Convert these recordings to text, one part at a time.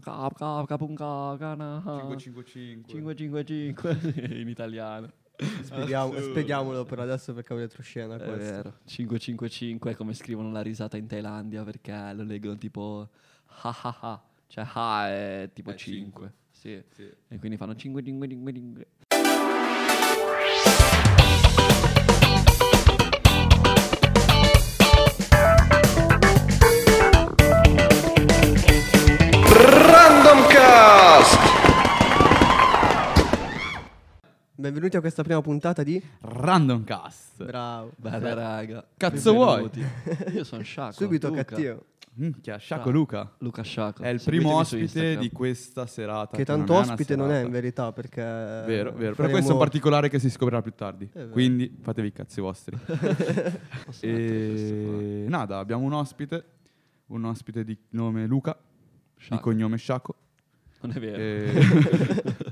Cap, cap, capunca, cana. 555. 555 in italiano. Spieghiamo- spieghiamolo però adesso perché ho retroscena È vero. 555 è come scrivono la risata in Thailandia perché lo leggono tipo ha ha ha. Cioè ha è tipo È 5. Sì. Sì. E quindi fanno 5 5 5 5. Benvenuti a questa prima puntata di Random Cast. Bravo. Bella raga. Cazzo Benvenuti. Io sono Sciacco. Subito Luca. cattivo. Minchia, Sciacco Ah. Luca. Luca Sciacco. È il primo ospite di questa serata. Che tanto non ospite non è in verità perché... Vero, vero. Però questo è un particolare che si scoprirà più tardi. vero. Quindi fatevi i cazzi vostri. E nada, abbiamo un ospite. Un ospite di nome Luca, di Sciacco. cognome Sciacco. Non è vero. E-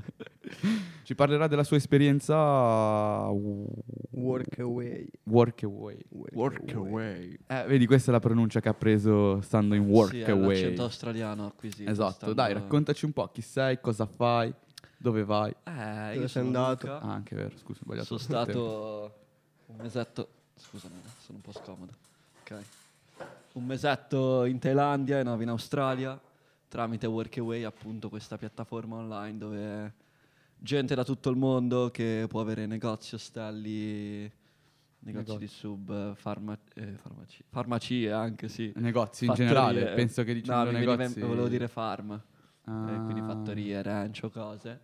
Ci parlerà della sua esperienza uh, Work away. work away. Work away. Eh, vedi, questa è la pronuncia che ha preso stando in work Sì, l'accento australiano acquisito. Esatto, stando- dai, raccontaci un po' chi sei, cosa fai, dove vai. Eh, Dove io sei sono andato? Luca. Ah, anche vero, scusa, ho sbagliato. Sono stato un mesetto. Scusami, sono un po' scomodo. Ok. Un mesetto in Thailandia e no, in Australia tramite Workaway, appunto questa piattaforma online dove gente da tutto il mondo che può avere negozi, ostelli, negozi Negozi. di sub, farma- eh, farmaci- farmacie anche, sì. Negozi in Fattorie. generale, penso che dicendo no, mi veniva- negozi... volevo dire farm. Ah. Eh, quindi fattorie, rancio, cose.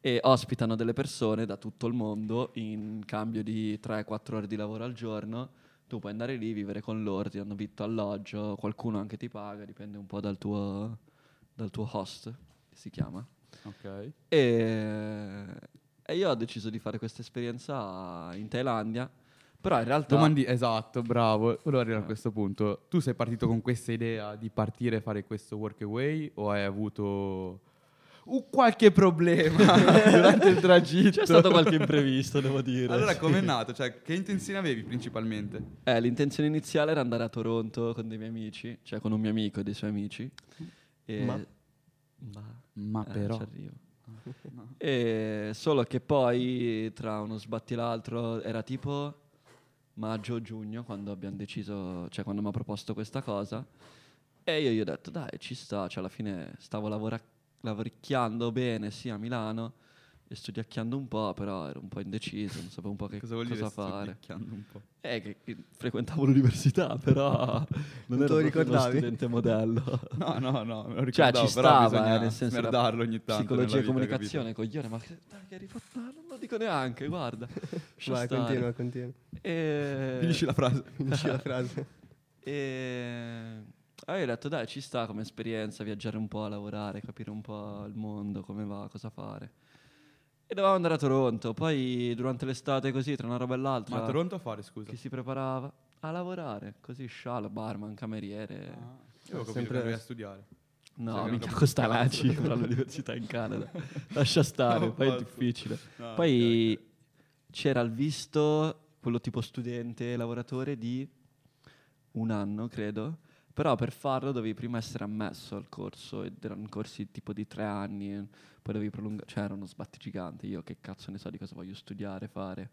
E ospitano delle persone da tutto il mondo in cambio di 3-4 ore di lavoro al giorno. Tu puoi andare lì, vivere con loro, ti danno vitto, alloggio, qualcuno anche ti paga, dipende un po' dal tuo, dal tuo host, che si chiama. Ok. E, e io ho deciso di fare questa esperienza in Thailandia, però in realtà... Domandi, esatto, bravo. Volevo arrivare a Eh. questo punto. Tu sei partito con questa idea di partire e fare questo work away o hai avuto uh, qualche problema durante il tragitto? C'è stato qualche imprevisto, devo dire. Allora, sì. com'è nato? Cioè, che intenzioni avevi principalmente? Eh, l'intenzione iniziale era andare a Toronto con dei miei amici, cioè con un mio amico e dei suoi amici. E... Ma? Ma- Ma eh, però... ci arrivo. E solo che poi tra uno sbatti e l'altro era tipo maggio o giugno quando abbiamo deciso, cioè quando mi ha proposto questa cosa. E io gli ho detto dai ci sta, cioè alla fine stavo lavora- lavoricchiando bene sì a Milano e studiacchiando un po', però ero un po' indeciso, non sapevo un po' che Cosa dire fare. studiacchiando un po'? Eh, che, che frequentavo l'università, però non, Non ero proprio uno ricordavi? studente modello. No, no, no, me lo Cioè, ricordavo, ci però stava, eh, nel senso smerdarlo ogni tanto Psicologia e comunicazione, coglione, ma che, dai, che? No, non lo dico neanche, guarda. Vai, stare. continua, continua. E... capito? Finisci la frase. Finisci la frase. E... Io ho detto, dai, ci sta come esperienza, viaggiare un po', lavorare, capire un po' il mondo, come va, cosa fare. E dovevamo andare a Toronto, poi durante l'estate così, tra una roba e l'altra, Ma a Toronto a fare, scusa? chi si preparava a lavorare, così scialo, barman, cameriere. Ah, io capito Sempre- che dovevi studiare. No, mica costa la cifra all'università in Canada. Lascia stare, No, poi è basta. difficile. No, Poi ok, c'era il visto, quello tipo studente, lavoratore di un anno, credo. Però per farlo dovevi prima essere ammesso al corso ed erano corsi tipo di tre anni, e poi dovevi prolungare, cioè erano sbatti giganti, io che cazzo ne so di cosa voglio studiare, fare.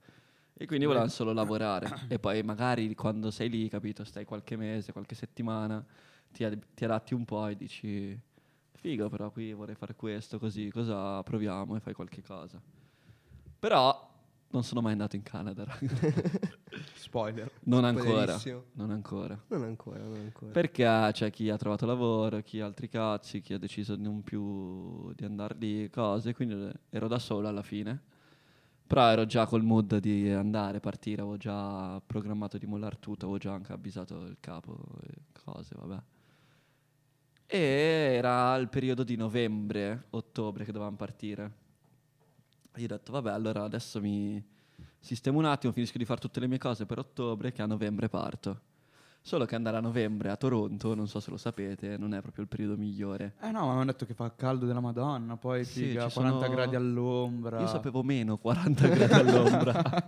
E quindi volevano solo lavorare. e poi magari quando sei lì, capito, stai qualche mese, qualche settimana, ti, ad- ti adatti un po' e dici, figo però qui vorrei fare questo, così, cosa proviamo e fai qualche cosa. Però non sono mai andato in Canada, raga. Spoiler. non ancora, non ancora. Non ancora, non ancora. Perché c'è chi ha trovato lavoro, chi ha altri cazzi, chi ha deciso di non più di andare lì, cose, quindi ero da solo alla fine. Però ero già col mood di andare, partire, avevo già programmato di mollare tutto, avevo già anche avvisato il capo e cose, vabbè. E era il periodo di novembre, ottobre che dovevamo partire. Io ho detto, vabbè, allora adesso mi sistemo un attimo, finisco di fare tutte le mie cose per ottobre, che a novembre parto. Solo che andare a novembre a Toronto, non so se lo sapete, non è proprio il periodo migliore. Eh no, ma mi hanno detto che fa caldo della Madonna, poi Sì, figa, ci 40 sono- gradi all'ombra. Io sapevo meno 40 gradi all'ombra.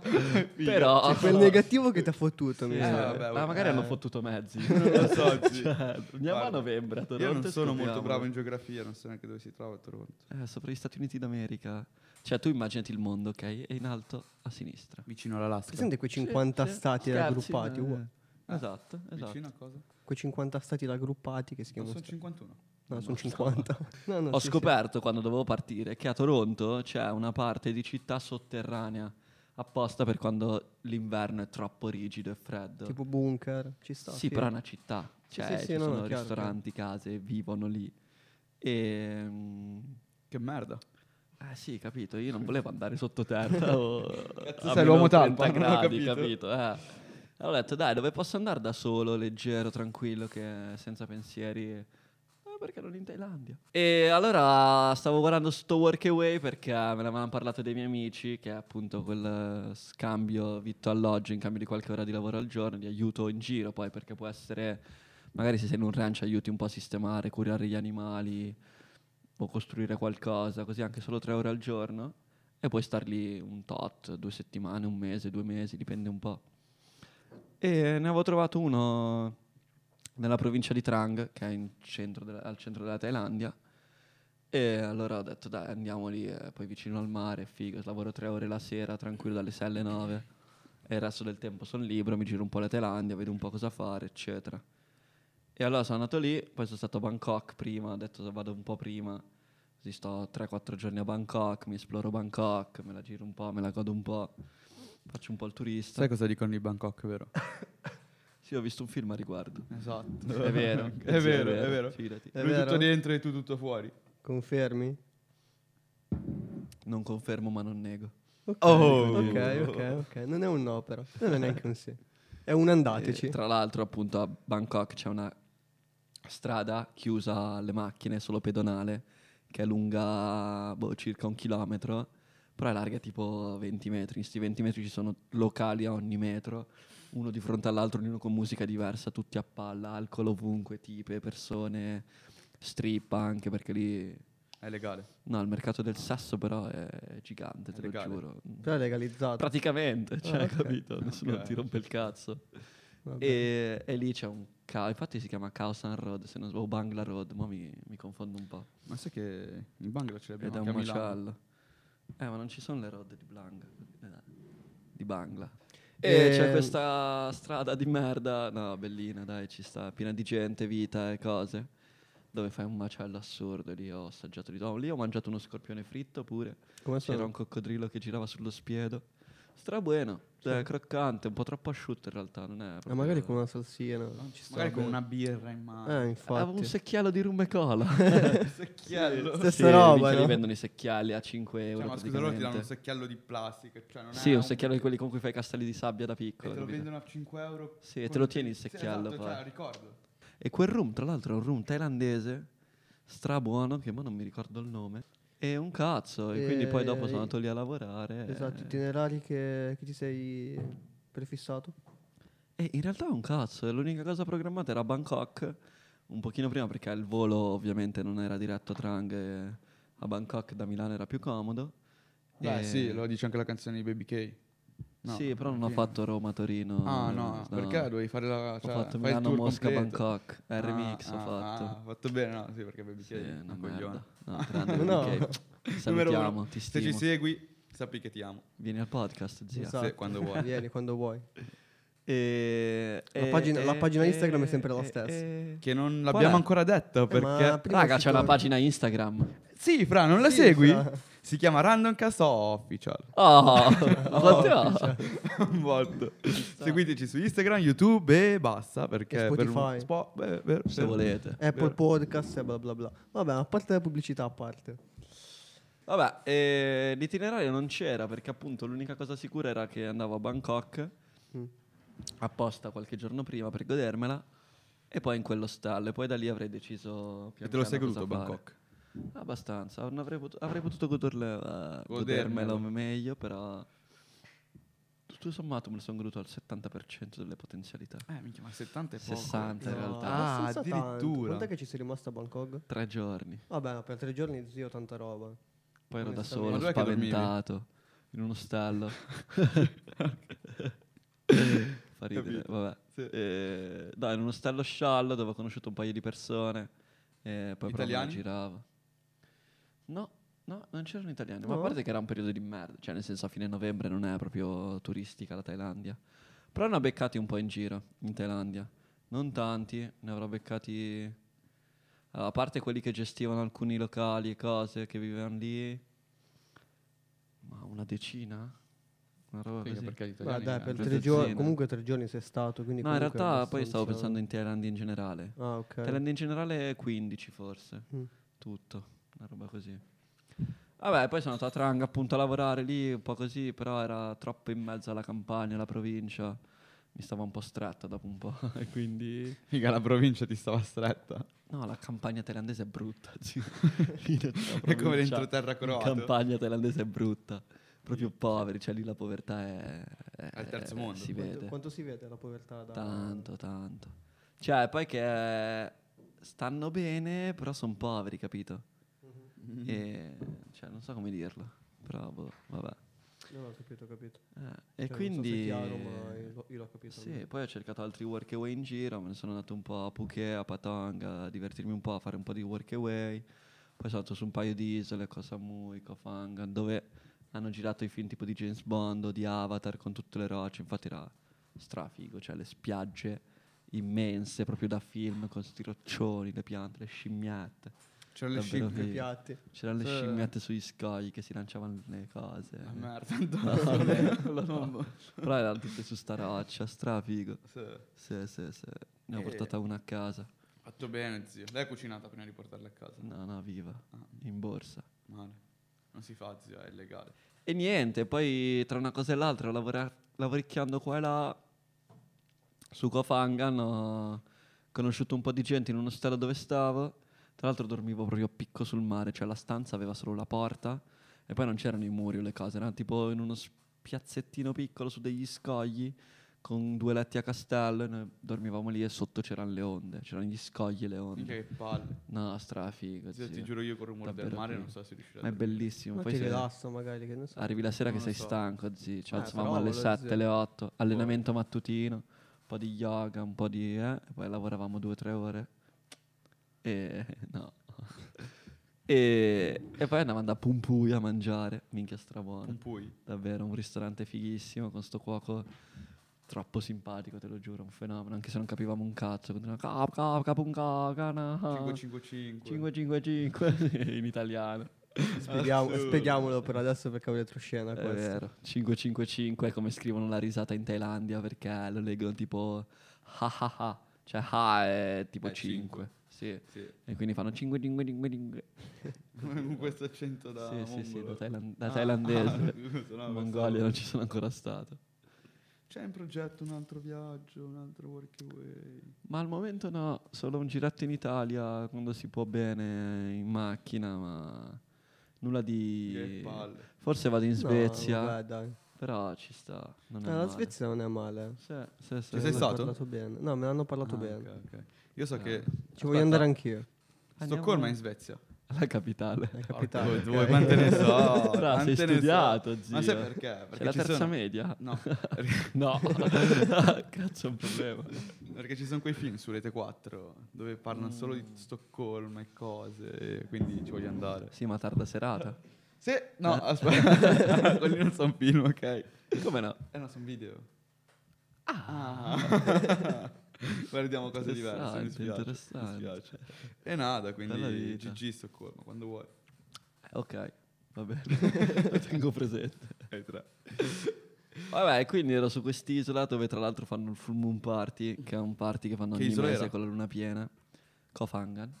Però... C'è quel negativo che ti ha fottuto. Sì, Eh, sa. vabbè, ma magari eh. hanno fottuto mezzi. Non lo so. Cioè, andiamo Guarda, a novembre a Toronto. Io non sono molto scopriamo. bravo in geografia, non so neanche dove si trova a Toronto. Eh, sopra gli Stati Uniti d'America. Cioè, tu immaginati il mondo, ok? E in alto a sinistra. Vicino all'Alaska. Presente quei 50 Sì, sì. stati Scherzi, raggruppati? eh, uguali. Esatto, esatto. Vicino a cosa? Quei 50 stati raggruppati che si Non chiamano... sono sta- 51. No, sono 50. No, no, Ho sì, sì. scoperto quando dovevo partire che a Toronto c'è una parte di città sotterranea apposta per quando l'inverno è troppo rigido e freddo. Tipo bunker, ci sta. sì, però è una città. Sì, Cioè, sì, ci sì, no, sono no, chiaro, ristoranti, case, vivono lì. E... mm, Che merda. Eh sì, capito, io non volevo andare sottoterra o Cazzo, sei l'uomo 30 talpa, non ho gradi, capito. capito? Eh. Allora ho detto, dai, dove posso andare da solo, leggero, tranquillo, che senza pensieri? Eh, perché non in Thailandia? E allora stavo guardando sto Workaway perché me ne avevano parlato dei miei amici, che è appunto quel scambio vitto-alloggio in cambio di qualche ora di lavoro al giorno, di aiuto in giro poi, perché può essere, magari se sei in un ranch aiuti un po' a sistemare, curare gli animali, o costruire qualcosa, così anche solo tre ore al giorno, e puoi star lì un tot, due settimane, un mese, due mesi, dipende un po'. E ne avevo trovato uno nella provincia di Trang, che è centro della- al centro della Thailandia, e allora ho detto dai andiamo lì, eh, poi vicino al mare, figo, lavoro tre ore la sera, tranquillo dalle 6 alle 9, e il resto del tempo sono libero, mi giro un po' la Thailandia, vedo un po' cosa fare, eccetera. E allora sono andato lì, poi sono stato a Bangkok prima, ho detto vado un po' prima, così sto 3-4 giorni a Bangkok, mi esploro Bangkok, me la giro un po', me la godo un po', faccio un po' il turista. Sai cosa dicono di Bangkok, vero? Sì, ho visto un film a riguardo. esatto. È vero, è sì, vero, è vero. Fidati. È Lui vero? tutto dentro e tu tutto fuori. Confermi? Non confermo ma non nego. Ok, Oh. ok, ok, ok. Non è un no però. Non è neanche un sì. È un andateci. E, tra l'altro, appunto, a Bangkok c'è una strada chiusa alle macchine, solo pedonale, che è lunga boh, circa un chilometro, però è larga tipo 20 metri. In questi 20 metri ci sono locali a ogni metro, uno di fronte all'altro, ognuno con musica diversa, tutti a palla, alcol ovunque, tipe, persone, strip anche, perché lì... È legale. No, il mercato del sesso però è gigante, È te lo legale. giuro. Però è legalizzato. Praticamente, cioè, Ah, ok. capito? Nessuno Ok. ti rompe il cazzo. E, e lì c'è un ca- infatti si chiama Khao Road, se non sbaglio, o Bangla Road, ma mi, mi confondo un po'. Ma sai che in Bangla ce Ed l'abbiamo è un macello. Eh, ma non ci sono le road di Blanca, eh, di Bangla. E- E c'è questa strada di merda, no, bellina, dai, ci sta, piena di gente, vita e cose, dove fai un macello assurdo, lì ho assaggiato di tutto. Lì ho mangiato uno scorpione fritto pure, Come c'era sono? un coccodrillo che girava sullo spiedo. Strabueno, cioè, croccante, un po' troppo asciutto in realtà, non è proprio- magari con una salsina. Magari con una birra in mano. Eh, Avevo infatti. un secchiello di rum e cola. secchiello. Stessa Sì, roba, no? li vendono i secchiali a 5 euro. Cioè, ma scusa, loro ti danno un secchiello di plastica. Cioè non Sì, è un secchiello di quelli con cui fai castelli di sabbia da E piccolo. te lo capito? vendono a 5 euro. Sì, e te lo tieni il Sì, secchiello esatto, poi. cioè, ricordo. E quel rum, tra l'altro, è un rum thailandese, strabuono, che ma non mi ricordo il nome. E un cazzo, e, quindi poi dopo sono Eh, andato lì a lavorare. Esatto, e- itinerari che, che ti sei prefissato. E in realtà è un cazzo, e l'unica cosa programmata era Bangkok, un pochino prima perché il volo ovviamente non era diretto a Trang, e a Bangkok da Milano era più comodo. Beh, E- sì, lo dice anche la canzone di Baby K. No, sì, però non ho fatto Roma-Torino. Ah, no, perché dovevi fare la. Ho Cioè, fatto fai il tour Milano-Mosca-Bangkok, il remix Ah, ho ah, fatto. Ah, fatto bene, no? Sì, perché Baby K Sì, è una un coglione. merda. No, grande No. Salutiamo, ti Se ci stimo. segui, sappi che ti amo. Vieni al podcast, zia. Esatto. Sì, quando vuoi. Vieni quando vuoi. E, La e- pagina- la e- pagina e- Instagram è sempre la stessa. e- Che non l'abbiamo ancora detto perché. ma prima Raga, c'è una pagina Instagram. Sì, Fra, non la Sì, segui? Fra. Si chiama Random Cast Official. Oh, cioè, un. Seguiteci su Instagram, YouTube e basta. Perché E per Spotify. un spo- beh, per- Se per- volete. Apple. Podcast e bla bla bla. Vabbè, a parte la pubblicità a parte. Vabbè, eh, l'itinerario non c'era perché appunto l'unica cosa sicura era che andavo a Bangkok Mm. Apposta qualche giorno prima per godermela e poi in quello stallo e poi da lì avrei deciso E te lo sei goduto fare. Bangkok? Abbastanza, non avrei, potuto, avrei potuto goderle, eh, Godermelo. meglio, però tutto sommato me lo sono goduto al 70% delle potenzialità. Eh, minchia, ma 70 è poco. 60 in No, realtà. Ah, addirittura. Quant'è che ci sei rimasto a Bangkok? Tre giorni. Vabbè, no, per tre giorni zio tanta roba. Poi ero da solo, spaventato, in uno ostello. Fa ridere, Capito. vabbè. Sì. Eh, no, in uno ostello sciallo dove ho conosciuto un paio di persone. E poi me la Italiani? giravo. No, no, non c'erano italiani. Ma a No? parte che era un periodo di merda. Cioè, nel senso, a fine novembre non è proprio turistica la Thailandia. Però ne ho beccati un po' in giro, in Thailandia. Non tanti, ne avrò beccati... A parte quelli che gestivano alcuni locali e cose che vivevano lì, ma una decina? Una roba Figa, così. perché gli italiani... dai, eh, per tre giorni, comunque tre giorni sei stato, quindi No, in comunque realtà poi stavo abbastanza- pensando in Thailandia in generale. Ah, ok. Thailandia in generale 15 forse, Mm. tutto, una roba così. Vabbè, poi sono andato a Tranga appunto a lavorare lì, un po' così, però era troppo in mezzo alla campagna, alla provincia. Mi stava un po' stretta dopo un po', e quindi... Figa, la provincia ti stava stretta. No, la campagna thailandese è brutta, zio. È come provincia, l'entroterra in croato. campagna thailandese è brutta. Proprio poveri, cioè lì la povertà è... è Al terzo è- mondo. Si Quanto, vede. quanto si vede la povertà da... Tanto, tanto. Cioè, poi che stanno bene, però sono poveri, capito? Mhm. E cioè, non so come dirlo. Però, boh, vabbè. No, ho capito, ho capito. Eh, Cioè, e non so se è quindi. chiaro, ma io, io l'ho capito. Sì, poi ho cercato altri workaway in giro, me ne sono andato un po' a Phuket, a Patong, a divertirmi un po', a fare un po' di workaway. Poi sono andato su un paio di isole, Koh Samui, Koh Phangan, dove hanno girato i film tipo di James Bond o di Avatar con tutte le rocce. Infatti era strafigo, cioè le spiagge immense proprio da film con sti roccioni, le piante, le scimmiette. C'erano le scimmie. C'erano le scimmiette sugli scogli che si lanciavano le cose. Ah, merda, No, no, no. Però erano tutte su sta roccia, strafigo. Sì. Sì, sì, sì. Ne ho portata una a casa. Fatto bene, zio. Lei ha cucinato prima di portarla a casa. No, no, viva. Ah, In borsa. male. Non si fa, zio, è illegale. E niente, poi tra una cosa e l'altra, lavora- lavoricchiando qua e là, su Kofangan ho conosciuto un po' di gente in uno ostello dove stavo. Tra l'altro dormivo proprio a picco sul mare, cioè la stanza aveva solo la porta e poi non c'erano i muri o le cose, era tipo in uno spiazzettino piccolo su degli scogli con due letti a castello e noi dormivamo lì e sotto c'erano le onde, c'erano gli scogli e le Minchia onde. che palle. No, strafigo, Zio, zio. ti giuro io col rumore del Davvero mare figo. non so se riuscirò Ma è bellissimo. Ma Poi ti rilassa magari, che ne so. Arrivi la sera Non che sei so. stanco, zii. Ci Eh, alzavamo alle voglio 7, dire- alle 8. Allenamento mattutino, un po' di yoga, un po' di... Eh, e poi lavoravamo due o tre ore. E... no. e, e poi andavamo da Pumpui a mangiare. Minchia strabuono. Pumpui. Davvero, un ristorante fighissimo con sto cuoco troppo simpatico, te lo giuro, un fenomeno. Anche se non capivamo un cazzo. Continuava... Cap, cap, cana, 555. 555 in italiano. Spieghiamo- spieghiamolo per adesso perché ho retroscena È questo. vero, 555 è come scrivono la risata in Thailandia perché lo leggono tipo ha ha ha, cioè ha è tipo È 5. Sì. Sì. E quindi fanno 5 5 5 5. Con questo accento da Sì, sì, sì, da, thailand- da Ah, thailandese. ah, scusa, no, in Mongolia non ci sono ancora stato. C'è in progetto un altro viaggio, un altro workaway. Ma al momento no, solo un giretto in Italia quando si può bene in macchina, ma nulla di palle. Forse vado in No, Svezia, vabbè, dai. però ci sta, non è Eh, la male. Svezia non è male. Sì, sì, sì. Ci sei stato? parlato bene. No, me ne hanno parlato Ah, bene. ok, ok. Io so Ah. che... Ci Aspetta, voglio andare anch'io. Andiamo- Stoccolma in Svezia. La capitale. È Porca capitato. due, quante ne so? Tra, quante sei ne so? studiato, zio. Ma sai perché? Perché la ci terza sono... media? No, No, cazzo è un problema. perché ci sono quei film su Rete 4 dove parlano solo Mm. di Stoccolma e cose, e quindi ci voglio andare. Sì, ma tarda serata. Sì, no, aspetta, quelli non sono film, ok? Come no? Eh no, sono video. Ah. Guardiamo cose diverse, mi spiace, interessante. mi spiace. E nada, quindi. GG Stoccolma, quando vuoi. Eh, ok, va bene. Lo tengo presente. Hai tre. Vabbè, quindi ero su quest'isola dove tra l'altro fanno il Full Moon Party, che è un party che fanno Che ogni mese era? con la luna piena. Kofangan.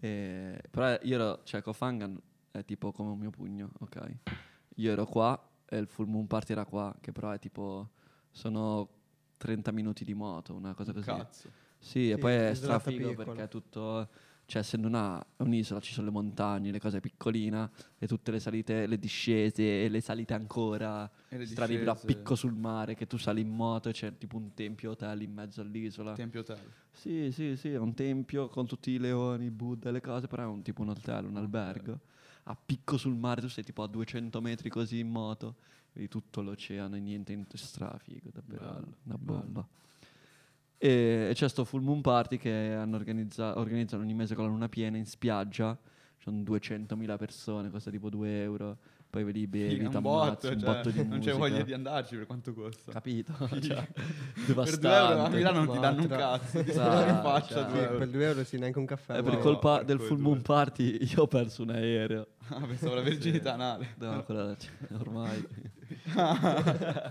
E, però io ero, cioè Kofangan è tipo come un mio pugno, ok? Io ero qua e il Full Moon Party era qua, che però è tipo, sono 30 minuti di moto, una cosa così. Cazzo. Sì, e Sì, poi è isolata strafigo piccola. perché è tutto cioè essendo una, un'isola ci sono le montagne, le cose piccolina e tutte le salite, le discese e le salite ancora, E strade a picco sul mare che tu sali in moto e c'è tipo un tempio hotel in mezzo all'isola. Tempio hotel. Sì, sì, sì, è un tempio con tutti i leoni, i Buddha e le cose, però è un tipo un hotel, un albergo. A picco sul mare, tu sei tipo a 200 metri così in moto, vedi tutto l'oceano e niente, niente strafigo, davvero Bello, una bello. bomba. E, e c'è sto full moon party che hanno organizza- organizzano ogni mese con la luna piena in spiaggia, ci sono 200.000 persone, costa tipo 2 euro, poi vedi bevi, Figa, un botto, un cioè, botto di non c'è voglia di andarci per quanto costa. Capito? Cioè, per 2 euro a. Milano non ti danno un cazzo, ti in faccia cioè. Sì, 2 euro. per 2 euro sì, neanche un caffè. Eh, per no, colpa per del full due. moon party io ho perso un aereo. Ah, pensavo la verginità anale. No, quella cioè, ormai.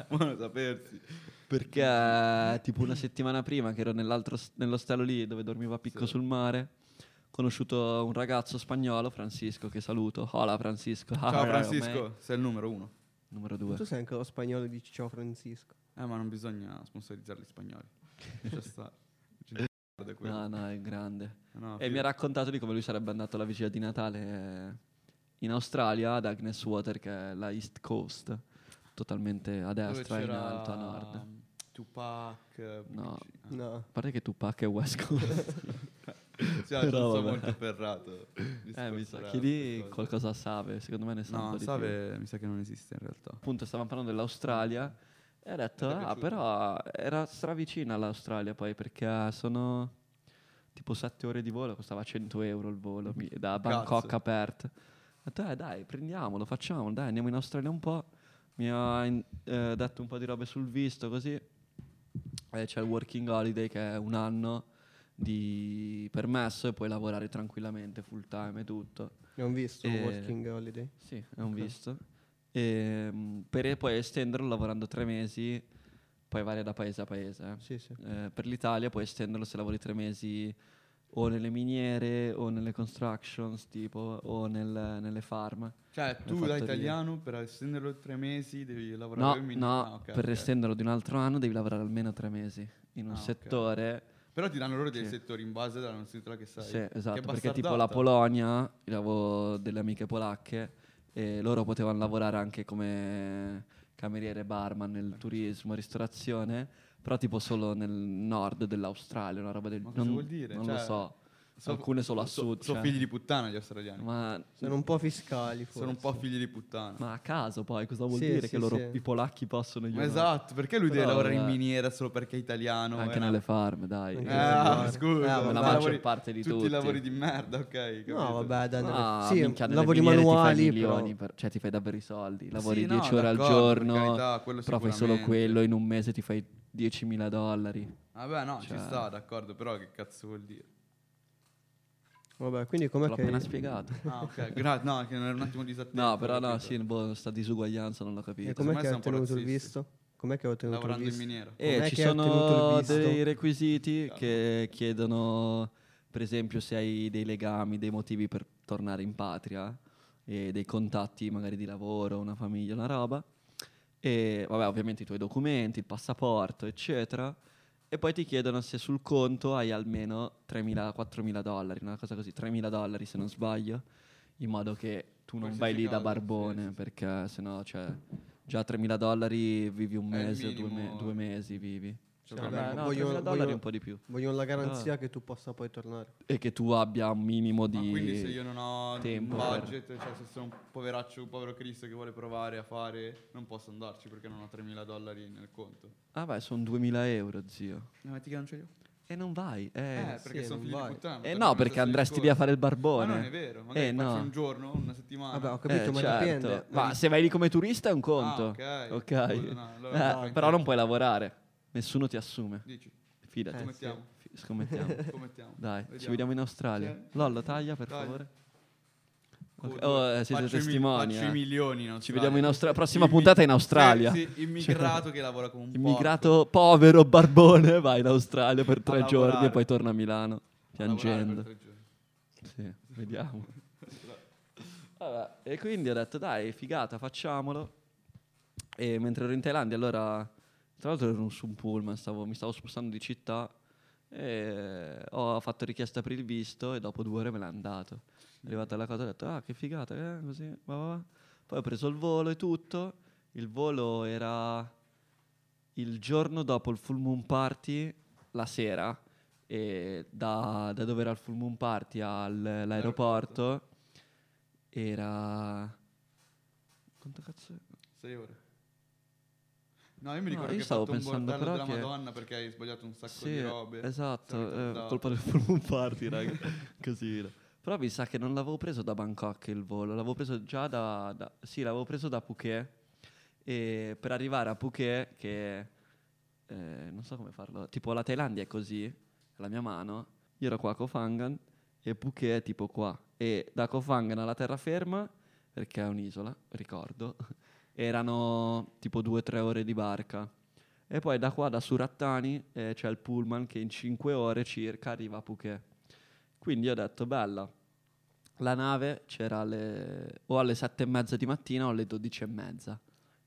Buono sapersi. Perché tipo una settimana prima che ero nell'ostello lì dove dormivo a picco Sì. sul mare, ho conosciuto un ragazzo spagnolo, Francisco, che saluto. Hola Francisco. Ciao Francisco, sei il numero uno. Numero due. Tu sei anche lo spagnolo e dici ciao Francisco. Eh, ma non bisogna sponsorizzare gli spagnoli. C'è sta. C'è di merda quello. No, no, è grande. No, E mi ha raccontato di come lui sarebbe andato alla vigilia di Natale eh, in Australia ad Agnes Water, che è la East Coast, totalmente a destra e in alto a nord. Tupac. eh, No. No. A parte che Tupac è West Coast. Ha Però vabbè. molto ferrato. eh, mi sa lì cose. qualcosa save, secondo me ne sa un po' No, di più. Save mi sa che non esiste in realtà. appunto stavamo parlando dell'Australia e ho detto, ah, però era stravicina all'Australia poi perché sono tipo 7 ore di volo, costava 100 euro il volo da Bangkok Cazzo. a Perth. Ho detto, eh dai, prendiamolo, facciamolo, dai, andiamo in Australia un po'. Mi ha eh, detto un po' di robe sul visto, così. E c'è il working holiday che è un anno di permesso e puoi lavorare tranquillamente, full time e tutto. Non visto Eh, Working Holiday. Sì, è un visto. E, mm, per poi estenderlo lavorando tre mesi, poi varia da paese a paese. Sì, sì. Eh, per l'Italia puoi estenderlo se lavori tre mesi o nelle miniere o nelle constructions tipo o nel- nelle farm. Cioè, tu da fattorie. italiano per estenderlo tre mesi devi lavorare No, min- no, ah, ok, per ok. estenderlo di un altro anno devi lavorare almeno tre mesi in un Ah, ok. settore. Però ti danno loro dei Sì. settori in base alla nazione che sei. Sì, Che esatto, perché tipo bastardata. la Polonia, io avevo delle amiche polacche e loro potevano lavorare anche come cameriere barman nel turismo, ristorazione, però tipo solo nel nord dell'Australia, una roba del Ma cosa non, vuol dire? Non Cioè, lo so. So- Alcune solo a so- sud. Sono cioè. figli di puttana gli australiani. Ma, Sono un po' fiscali forse. Sono un po' figli di puttana. ma a caso poi cosa vuol Sì, dire sì, che loro sì. i polacchi possono Ma no? esatto, perché lui deve Però, lavorare in miniera solo perché è italiano? Anche eh, no? nelle farm, dai. Eh, ah, scusa, Eh, ma la lavori- maggior parte di tutti tutti. i lavori di merda, ok? capito? No, vabbè, dai, Ah, sì, minchia, lavori miniere ti fai manuali, milioni, però. per- cioè ti fai davvero i soldi. Lavori Sì, no, 10 ore al giorno, però fai solo quello, in un mese ti fai 10.000 dollari. Vabbè, no, ci Cioè- sta, d'accordo, però che cazzo vuol dire? Vabbè, quindi Te com'è l'ho che... appena spiegato. Ah, ok, grazie. No, che non ero un attimo disattento. No, però no, sì, boh, sta disuguaglianza non l'ho capito. E Secondo com'è me che ha siamo un po' ottenuto il visto? Com'è che ha ottenuto il Lavorando in visto? miniera. E Com'è ci sono visto? dei requisiti Cavolo. che chiedono, per esempio, se hai dei legami, dei motivi per tornare in patria e dei contatti magari di lavoro, una famiglia, una roba. E vabbè, ovviamente i tuoi documenti, il passaporto, eccetera. E poi ti chiedono se sul conto hai almeno 3.000-4.000 dollari, una cosa così, 3.000 dollari se non sbaglio, in modo che tu non vai lì da barbone, sì, sì. perché sennò, cioè, già 3.000 dollari vivi un mese, due, me- due mesi vivi. Cioè, Vabbè, Vabbè, no, voglio- 3.000 dollari voglio- un po' di più. Vogliono la garanzia che tu possa poi tornare. E che tu abbia un minimo Ma di... quindi se io non ho tempo un per- budget, cioè se sono un poveraccio, un povero Cristo che vuole provare a fare, non posso andarci perché non ho 3.000 dollari nel conto. Ah beh, sono 2.000 euro, zio. No, metti che non ce li ho. E non vai. Eh, Eh, perché sì, sono non figli vai. di puttana. Eh no, perché andresti via a fare il Ma barbone. non è vero, magari Eh, faccio no. un giorno, una settimana. Vabbè, ho capito, Eh, ma certo. dipende. Ma se vai lì come turista è un conto. Ah, ok. ok. Scusa, no, allora Eh, no, però non puoi lavorare. Nessuno ti assume. Dici, Fidati. Scommettiamo. Fi- Scommettiamo. scommettiamo. Dai, ci Vediamo. vediamo in Australia. Sì. Lollo, taglia per Dai. favore. Ok. Comunque, Oh, eh, siete faccio testimoni. I eh. milioni Ci vediamo in Australia. Prossima Immi- puntata in Australia. Sì, immigrato che lavora come un porco. Immigrato povero, barbone, vai in Australia per tre giorni e poi torna a Milano piangendo. Sì, vediamo. Vabbè, e quindi ho detto, dai, figata, facciamolo. E mentre ero in Thailandia, allora, tra l'altro ero su un pullman, stavo- mi stavo spostando di città E ho fatto richiesta per il visto e dopo due ore me l'ha andato. È arrivata la cosa, ho detto, ah che figata, eh, così, va, va, va. Poi ho preso il volo e tutto. Il volo era il giorno dopo il full moon party, la sera, e da, da dove era il full moon party all'aeroporto era... Quanto cazzo? Sei ore. No, io mi No, ricordo io che stavo un pensando bordello della che- Madonna perché hai sbagliato un sacco Sì, di robe. esatto, eh, colpa del moon party, raga. Casino. Però mi sa che non l'avevo preso da Bangkok il volo, l'avevo preso già da... da- sì, l'avevo preso da Phuket e per arrivare a Phuket che... eh, non so come farlo, tipo la Thailandia è così, la mia mano, io ero qua a Koh Phangan e Phuket è tipo qua. E da Koh Phangan alla terraferma, perché è un'isola, ricordo, erano tipo due o tre ore di barca. E poi da qua, da Surattani, eh, c'è il pullman che in 5 ore circa arriva a Phuket. Quindi ho detto, bella, la nave c'era alle, o alle 7 e mezza di mattina o alle 12 e mezza.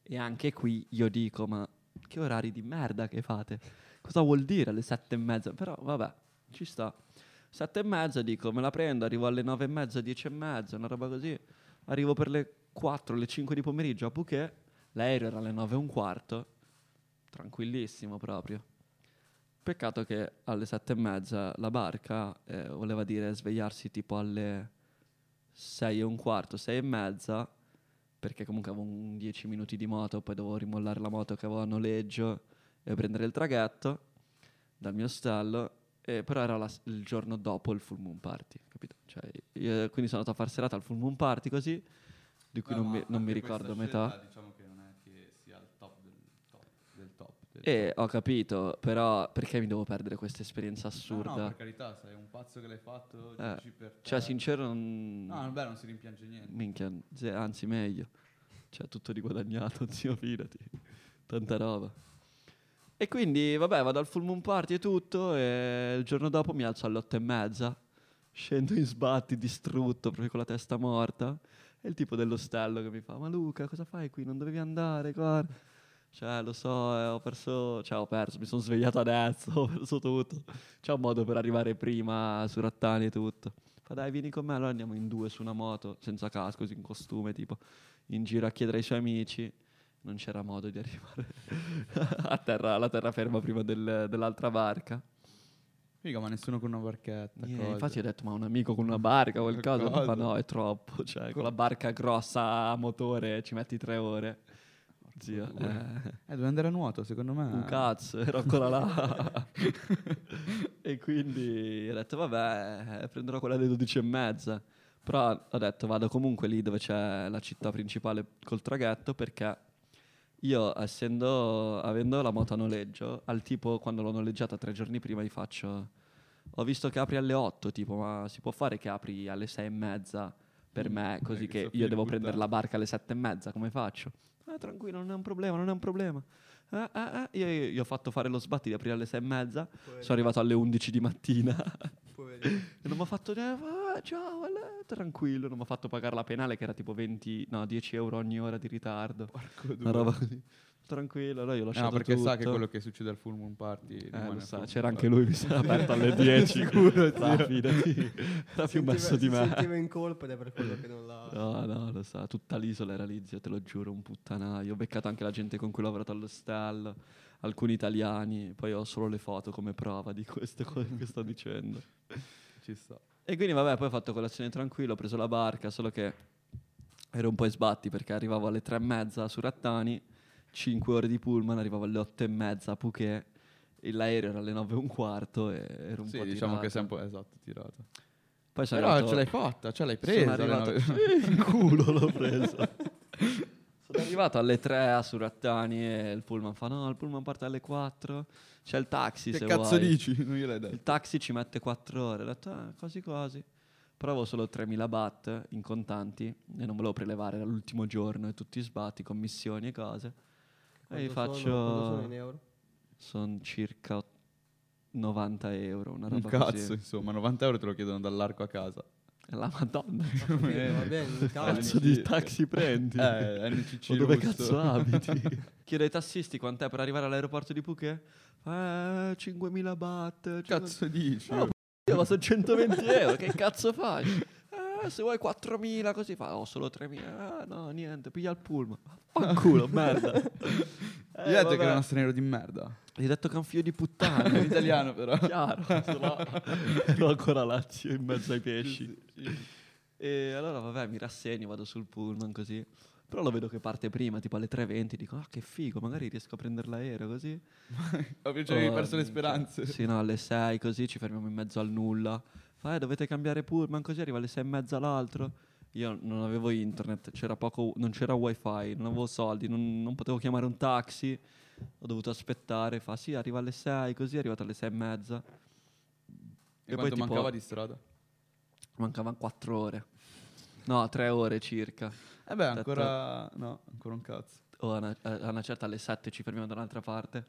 E anche qui io dico, ma che orari di merda che fate? Cosa vuol dire alle 7 e mezza? Però vabbè, ci sta. 7 e mezza dico, me la prendo, arrivo alle 9 e mezza, 10 e mezza, una roba così. Arrivo per le 4, le 5 di pomeriggio a Phuket, l'aereo era alle 9 e un quarto, tranquillissimo proprio. Peccato che alle sette e mezza la barca eh, voleva dire svegliarsi tipo alle sei e un quarto, sei e mezza, perché comunque avevo un 10 minuti di moto, poi dovevo rimollare la moto che avevo a noleggio e prendere il traghetto dal mio ostello, e però era la il giorno dopo il full moon party, capito? Cioè, io- quindi sono andato a fare serata al full moon party così, di cui Beh, non, mi, non mi ricordo questa metà. scelta, Diciamo che non è che sia il top del top del top. del E top. ho capito, però perché mi devo perdere questa esperienza No, assurda? no, per carità, sei un pazzo che l'hai fatto, Eh. Cioè, sincero, non... No, vabbè, non si rimpiange niente. Minchia, anzi meglio. Cioè, tutto riguadagnato, zio, fidati. Tanta roba. E quindi, vabbè, vado al full moon party e tutto, e il giorno dopo mi alzo alle otto e mezza, scendo in sbatti, distrutto, proprio con la testa morta, e il tipo dell'ostello che mi fa, ma Luca, cosa fai qui? Non dovevi andare, guarda. Cioè, lo so, eh, ho perso, cioè, ho perso, mi sono svegliato adesso, ho perso tutto. C'è un modo per arrivare prima su Rattani e tutto. Fa, dai, vieni con me, allora andiamo in due su una moto, senza casco, in costume, tipo, in giro a chiedere ai suoi amici. Non c'era modo di arrivare a terra, alla terraferma prima del- dell'altra barca. Figa, ma nessuno con una barchetta. Cosa. infatti ho detto, ma un amico con una barca, qualcosa? Ma fa, Cosa? no, è troppo. Cioè, con la barca grossa a motore ci metti tre ore. Zio, eh, Eh, dove andare a nuoto, secondo me. un cazzo, ero ancora là. e quindi ho detto, vabbè, eh, prenderò quella alle 12 e mezza. Però ho detto, vado comunque lì dove c'è la città principale col traghetto perché io, essendo, avendo la moto a noleggio, al tipo quando l'ho noleggiata tre giorni prima, gli faccio... Ho visto che apri alle 8, tipo, ma si può fare che apri alle 6 e mezza per Mm, me, eh, così che che io devo di prendere la barca alle 7 e mezza, come faccio? Ah, tranquillo, non è un problema, non è un problema. Eh, eh, eh. Io, io gli ho fatto fare lo sbatti di aprire alle 6 e mezza, sono arrivato alle 11 di mattina Poverino. e non mi ha fatto ah, ciao, Ale", tranquillo, non mi ha fatto pagare la penale che era tipo 20, no, 10 euro ogni ora di ritardo. Porco Una roba così. Tranquillo, allora io ho lasciato no, perché sa che tutto. quello che succede al full moon party. Eh, sa, c'era anche lui, mi si era aperto alle 10. Sicuro, zio. fidati, era più messo di Si me. sentiva in colpa ed è per quello che non l'ha... No, no, lo sa, tutta l'isola era lì, zio, te lo giuro, un puttanaio. Ho beccato anche la gente con cui ho lavorato all'ostello, alcuni italiani, poi ho solo le foto come prova di queste cose che sto dicendo. Ci sta. E quindi vabbè, poi ho fatto colazione tranquillo, ho preso la barca, solo che ero un po' in sbatti perché arrivavo alle tre e mezza su Rattani, 5 ore di pullman, arrivavo alle otto e mezza a Phuket, e l'aereo era alle nove e un quarto e ero un Sì, po' diciamo tirato. che sei un po' esatto, tirato. Poi sono Però arrivato- ce l'hai fatta, ce l'hai sono presa. alle arrivato- Sì, in culo l'ho preso. sono arrivato alle 3 a Surattani e il pullman fa no, il pullman parte alle 4, c'è il taxi Che se cazzo vuoi. dici? Non gliel'hai detto. Il taxi ci mette 4 ore. Ho detto, ah, quasi quasi. Però avevo solo 3.000 baht in contanti e non volevo prelevare, era l'ultimo giorno e tutti sbatti, commissioni e cose. Quanto faccio... sono- quanto sono in euro? Sono circa ot- 90 euro, una Un roba cazzo, così. insomma, 90 euro te lo chiedono dall'arco a casa. La madonna. Va bene, in Italia. Cazzo di taxi prendi? Eh, NCC O dove russo. cazzo abiti? Chiedo ai tassisti quant'è per arrivare all'aeroporto di Phuket. Eh, 5.000 baht. Cazzo dici? No, Io ma sono 120 euro, che cazzo fai? Eh, se vuoi 4.000 così fa, ho solo 3.000. Ah, no, niente, piglia il pullman. Fanculo, merda. Eh, Io ho detto che era uno straniero di merda. Gli ho detto che è un figlio di puttana. È italiano però. Chiaro, se no, non ho ancora Lazio in mezzo ai pesci. E allora vabbè, mi rassegno, vado sul pullman così. Però lo vedo che parte prima, tipo alle 3.20, dico, ah che figo, magari riesco a prendere l'aereo così. Cioè, avevi Oh, perso le speranze. Sì, no, alle 6 così ci fermiamo in mezzo al nulla. Fa, eh, dovete cambiare pullman così arriva alle 6 e mezza l'altro. Io non avevo internet, c'era poco, non c'era wifi, non avevo soldi, non, non potevo chiamare un taxi. Ho dovuto aspettare, fa sì, arriva alle 6, così è arrivato alle 6 e mezza. E, E poi tipo- mancava di strada? Mancavano 4 ore. No, 3 ore circa. Eh beh, ancora... No, ancora un cazzo. O a una, a una certa alle 7 ci fermiamo da un'altra parte.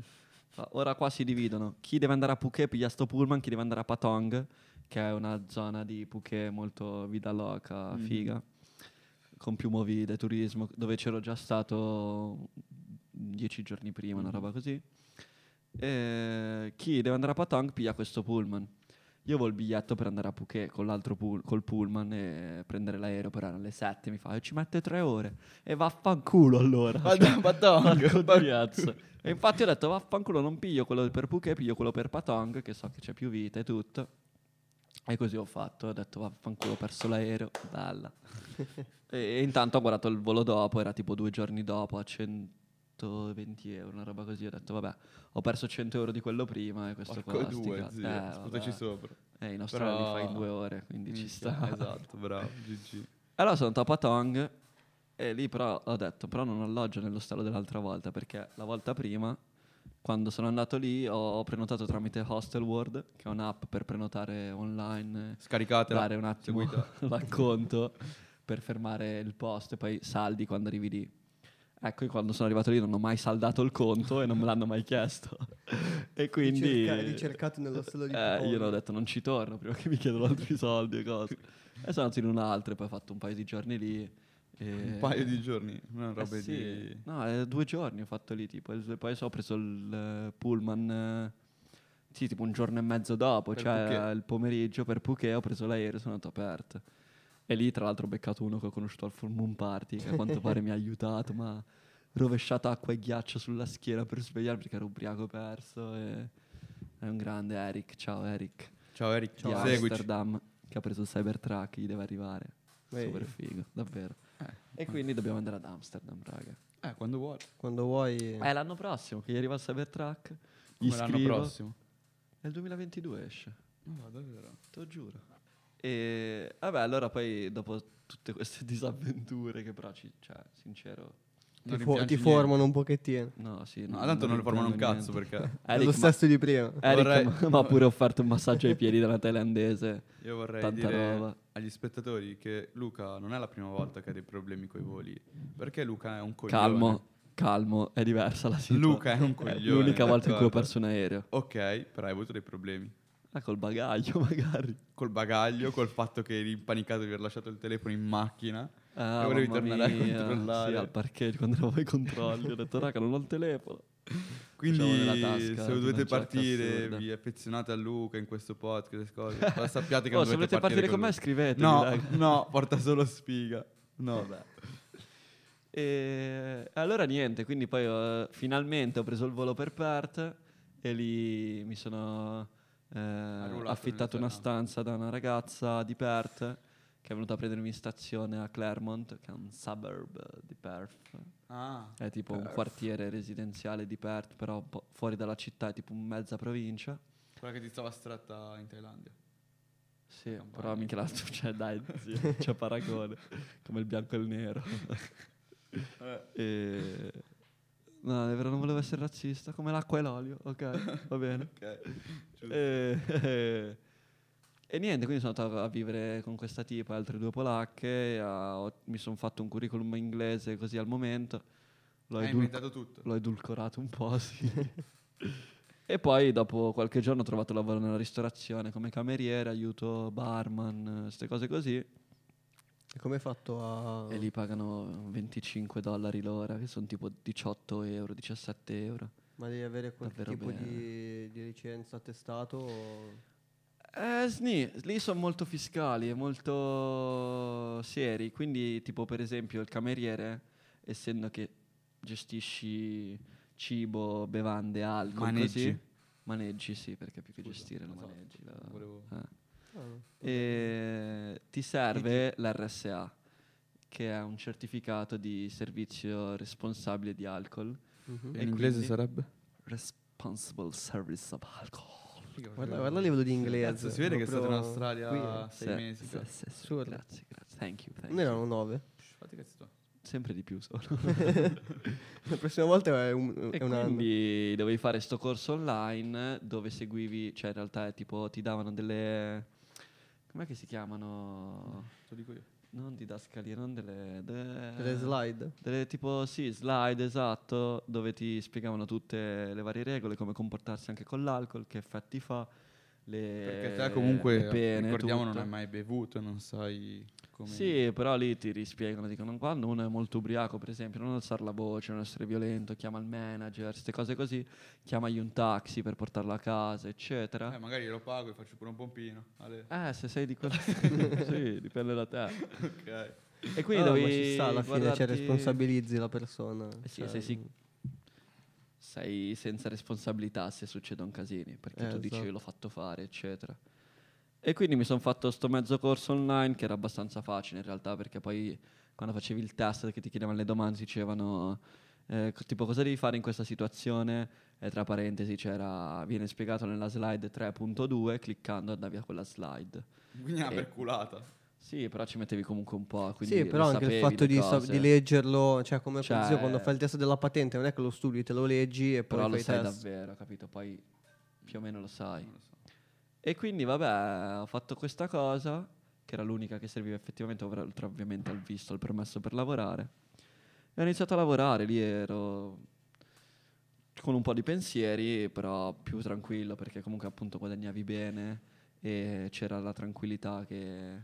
Ora qua si dividono. Chi deve andare a Phuket piglia sto pullman, chi deve andare a Patong, che è una zona di Phuket molto vida loca, Mhm. figa, con più movide, turismo, dove c'ero già stato dieci giorni prima, una Mhm. roba così. E chi deve andare a Patong piglia questo pullman. Io avevo il biglietto per andare a Phuket con l'altro pull- col pullman e prendere l'aereo, però erano le 7, mi fa, "E ci mette tre ore. E vaffanculo allora. Vado a Patong. Di cazzo. E infatti ho detto vaffanculo non piglio quello per Phuket, piglio quello per Patong, che so che c'è più vita e tutto. E così ho fatto, ho detto vaffanculo ho perso l'aereo, bella. e, e intanto ho guardato il volo dopo, era tipo due giorni dopo a 120 euro, una roba così. Ho detto vabbè, ho perso 100 euro di quello prima e questo Porco qua. due, zio. Eh, Sputaci sopra. Eh, in Australia Però- li fai in due ore, quindi ci Minchia, sta. Esatto, bravo. GG. Allora sono andato a Patong e lì però ho detto, però non alloggio nell'ostello dell'altra volta perché la volta prima, quando sono andato lì, ho, ho prenotato tramite Hostel World, che è un'app per prenotare online, Scaricatela. dare un attimo Seguita. l'acconto per fermare il posto e poi saldi quando arrivi lì. Ecco, io quando sono arrivato lì non ho mai saldato il conto e non me l'hanno mai chiesto. e quindi... Ricerca- ricercato nell'ostello di Eh, io ho detto non ci torno prima che mi chiedono altri soldi e cose. E sono andato in un'altra e poi ho fatto un paio di giorni lì. E- Un paio di giorni, non Eh robe sì. di... No, eh, due giorni ho fatto lì, tipo, e poi ho preso il eh, pullman, eh, sì, tipo un giorno e mezzo dopo, Per cioè Phuket. eh, il pomeriggio per Phuket, ho preso l'aereo e sono andato aperto. E lì tra l'altro ho beccato uno che ho conosciuto al Full Moon Party, che a quanto pare mi ha aiutato, ma rovesciato acqua e ghiaccio sulla schiena per svegliarmi perché ero ubriaco perso. E... È un grande Eric, ciao Eric, Ciao Eric, di seguici. Amsterdam, che ha preso il Cybertruck, gli deve arrivare. Beh, Super figo, davvero. Eh, E quindi dobbiamo andare ad Amsterdam, raga. eh, quando vuoi. Quando vuoi... È l'anno prossimo che gli arriva il Cybertruck. Gli Come l'anno scrivo. prossimo. Nel 2022 esce, No, davvero. te lo giuro. E vabbè, allora poi dopo tutte queste disavventure che però, ci, cioè, sincero, Ti, Non fo- ti formano un pochettino. no, sì. No, tanto non le formano un cazzo niente. perché È Eric, lo ma- stesso di prima. Eric Vorrei- mi ha pure offerto un massaggio ai piedi da una thailandese. io vorrei Tanta dire roba. agli spettatori che Luca non è la prima volta che ha dei problemi con i voli. Perché Luca è un coglione. Calmo, calmo, è diversa la situazione. Luca è un È coglione. l'unica volta in cui ho perso un aereo. Ok, però hai avuto dei problemi. Ah, col bagaglio magari. Col bagaglio, col fatto che eri impanicato di aver lasciato il telefono in macchina. Ah, E volevi tornare a mia. controllare. Sì, al parcheggio quando eravamo ai controlli. Ho detto, raga, non ho il telefono. Quindi tasca se dovete partire, assurda. vi affezionate a Luca in questo podcast, cose. Sappiate che Oh, non se volete partire con me, lui. scrivetemi. No, raga. no, porta solo sfiga. No, Vabbè. E allora niente, quindi poi ho- finalmente ho preso il volo per Perth e lì mi sono eh, affittato una stanza da una ragazza di Perth che è venuta a prendermi in stazione a Claremont, che è un suburb di Perth. Ah, È tipo un Perth. quartiere residenziale di Perth, però un po' fuori dalla città, è tipo mezza provincia. quella che ti stava stretta in Thailandia. Sì, però mica l'altro, cioè dai, sì, c'è paragone, come il bianco e il nero. Eh, E... No, è vero, non volevo essere razzista, come l'acqua e l'olio, ok, va bene. ok. giusto. E, e- e niente, quindi sono andato a vivere con questa tipa e altre due polacche, a- ho- mi sono fatto un curriculum inglese così al momento, l'ho, Hai edul- inventato tutto. l'ho edulcorato un po', sì. E poi dopo qualche giorno ho trovato lavoro nella ristorazione come cameriere, aiuto barman, queste cose così. E come hai fatto a... E lì pagano 25 dollari l'ora, che sono tipo 18 euro, 17 euro. Ma devi avere qualche Davvero tipo di, di licenza attestato? O... Eh, sni, lì sono molto fiscali e molto seri, quindi tipo per esempio il cameriere, essendo che gestisci cibo, bevande, alcol, Maneggi. così, maneggi sì, perché più che Scusa, gestire lo esatto, maneggi. lo- volevo- eh. Ah. E ti serve l'RSA, che è un certificato di servizio responsabile di alcol. Mhm. E E in inglese sarebbe? Responsible Service of Alcohol. Guarda, guarda il livello di inglese. Si vede che è stato in Australia qui, eh. sei Sì, mesi. sì, sì. Assurdo. Grazie, grazie. Thank you. thank you. erano nove? Fate cazzo tua. Sempre di più solo. La prossima volta è un, e è un anno. quindi dovevi fare sto corso online dove seguivi, cioè in realtà è tipo ti davano delle... Com'è che si chiamano? Te lo dico io. Non didascalie, non delle... de- Delle slide? Delle tipo, sì, slide, esatto, dove ti spiegavano tutte le varie regole, come comportarsi anche con l'alcol, che effetti fa, le Perché te comunque, le pene, ricordiamo, non tutto. hai mai bevuto, non sai come... Sì, però lì ti rispiegano, dicono quando uno è molto ubriaco, per esempio, non alzare la voce, non essere violento, chiama il manager, queste cose così, chiamagli un taxi per portarlo a casa, eccetera. Eh, magari lo pago e faccio pure un pompino. Ale. Eh, se sei di quello... sì, dipende da te. ok. E quindi Ah, ma dovevi ci sta, alla fine cioè, guardarti- responsabilizzi la persona. Eh sì, cioè, sei sic- sei senza responsabilità se succedono casini, perché Eh, tu dici esatto. l'ho fatto fare, eccetera. E quindi mi sono fatto sto mezzo corso online che era abbastanza facile in realtà, perché poi quando facevi il test che ti chiedevano le domande dicevano eh, tipo cosa devi fare in questa situazione e tra parentesi c'era viene spiegato nella slide 3.2 cliccando andavi a quella slide. Quindi una Eh. perculata. Sì, però ci mettevi comunque un po', quindi Sì, però anche il fatto di, sa- di leggerlo, cioè come Cioè- zio, quando fai il test della patente, non è che lo studi, te lo leggi e poi però lo sai test. davvero, capito? Poi più o meno lo sai. Non lo so. E quindi vabbè, ho fatto questa cosa, che era l'unica che serviva effettivamente, oltre ovviamente al visto, al permesso per lavorare. E ho iniziato a lavorare, lì ero con un po' di pensieri, però più tranquillo, perché comunque appunto guadagnavi bene e c'era la tranquillità che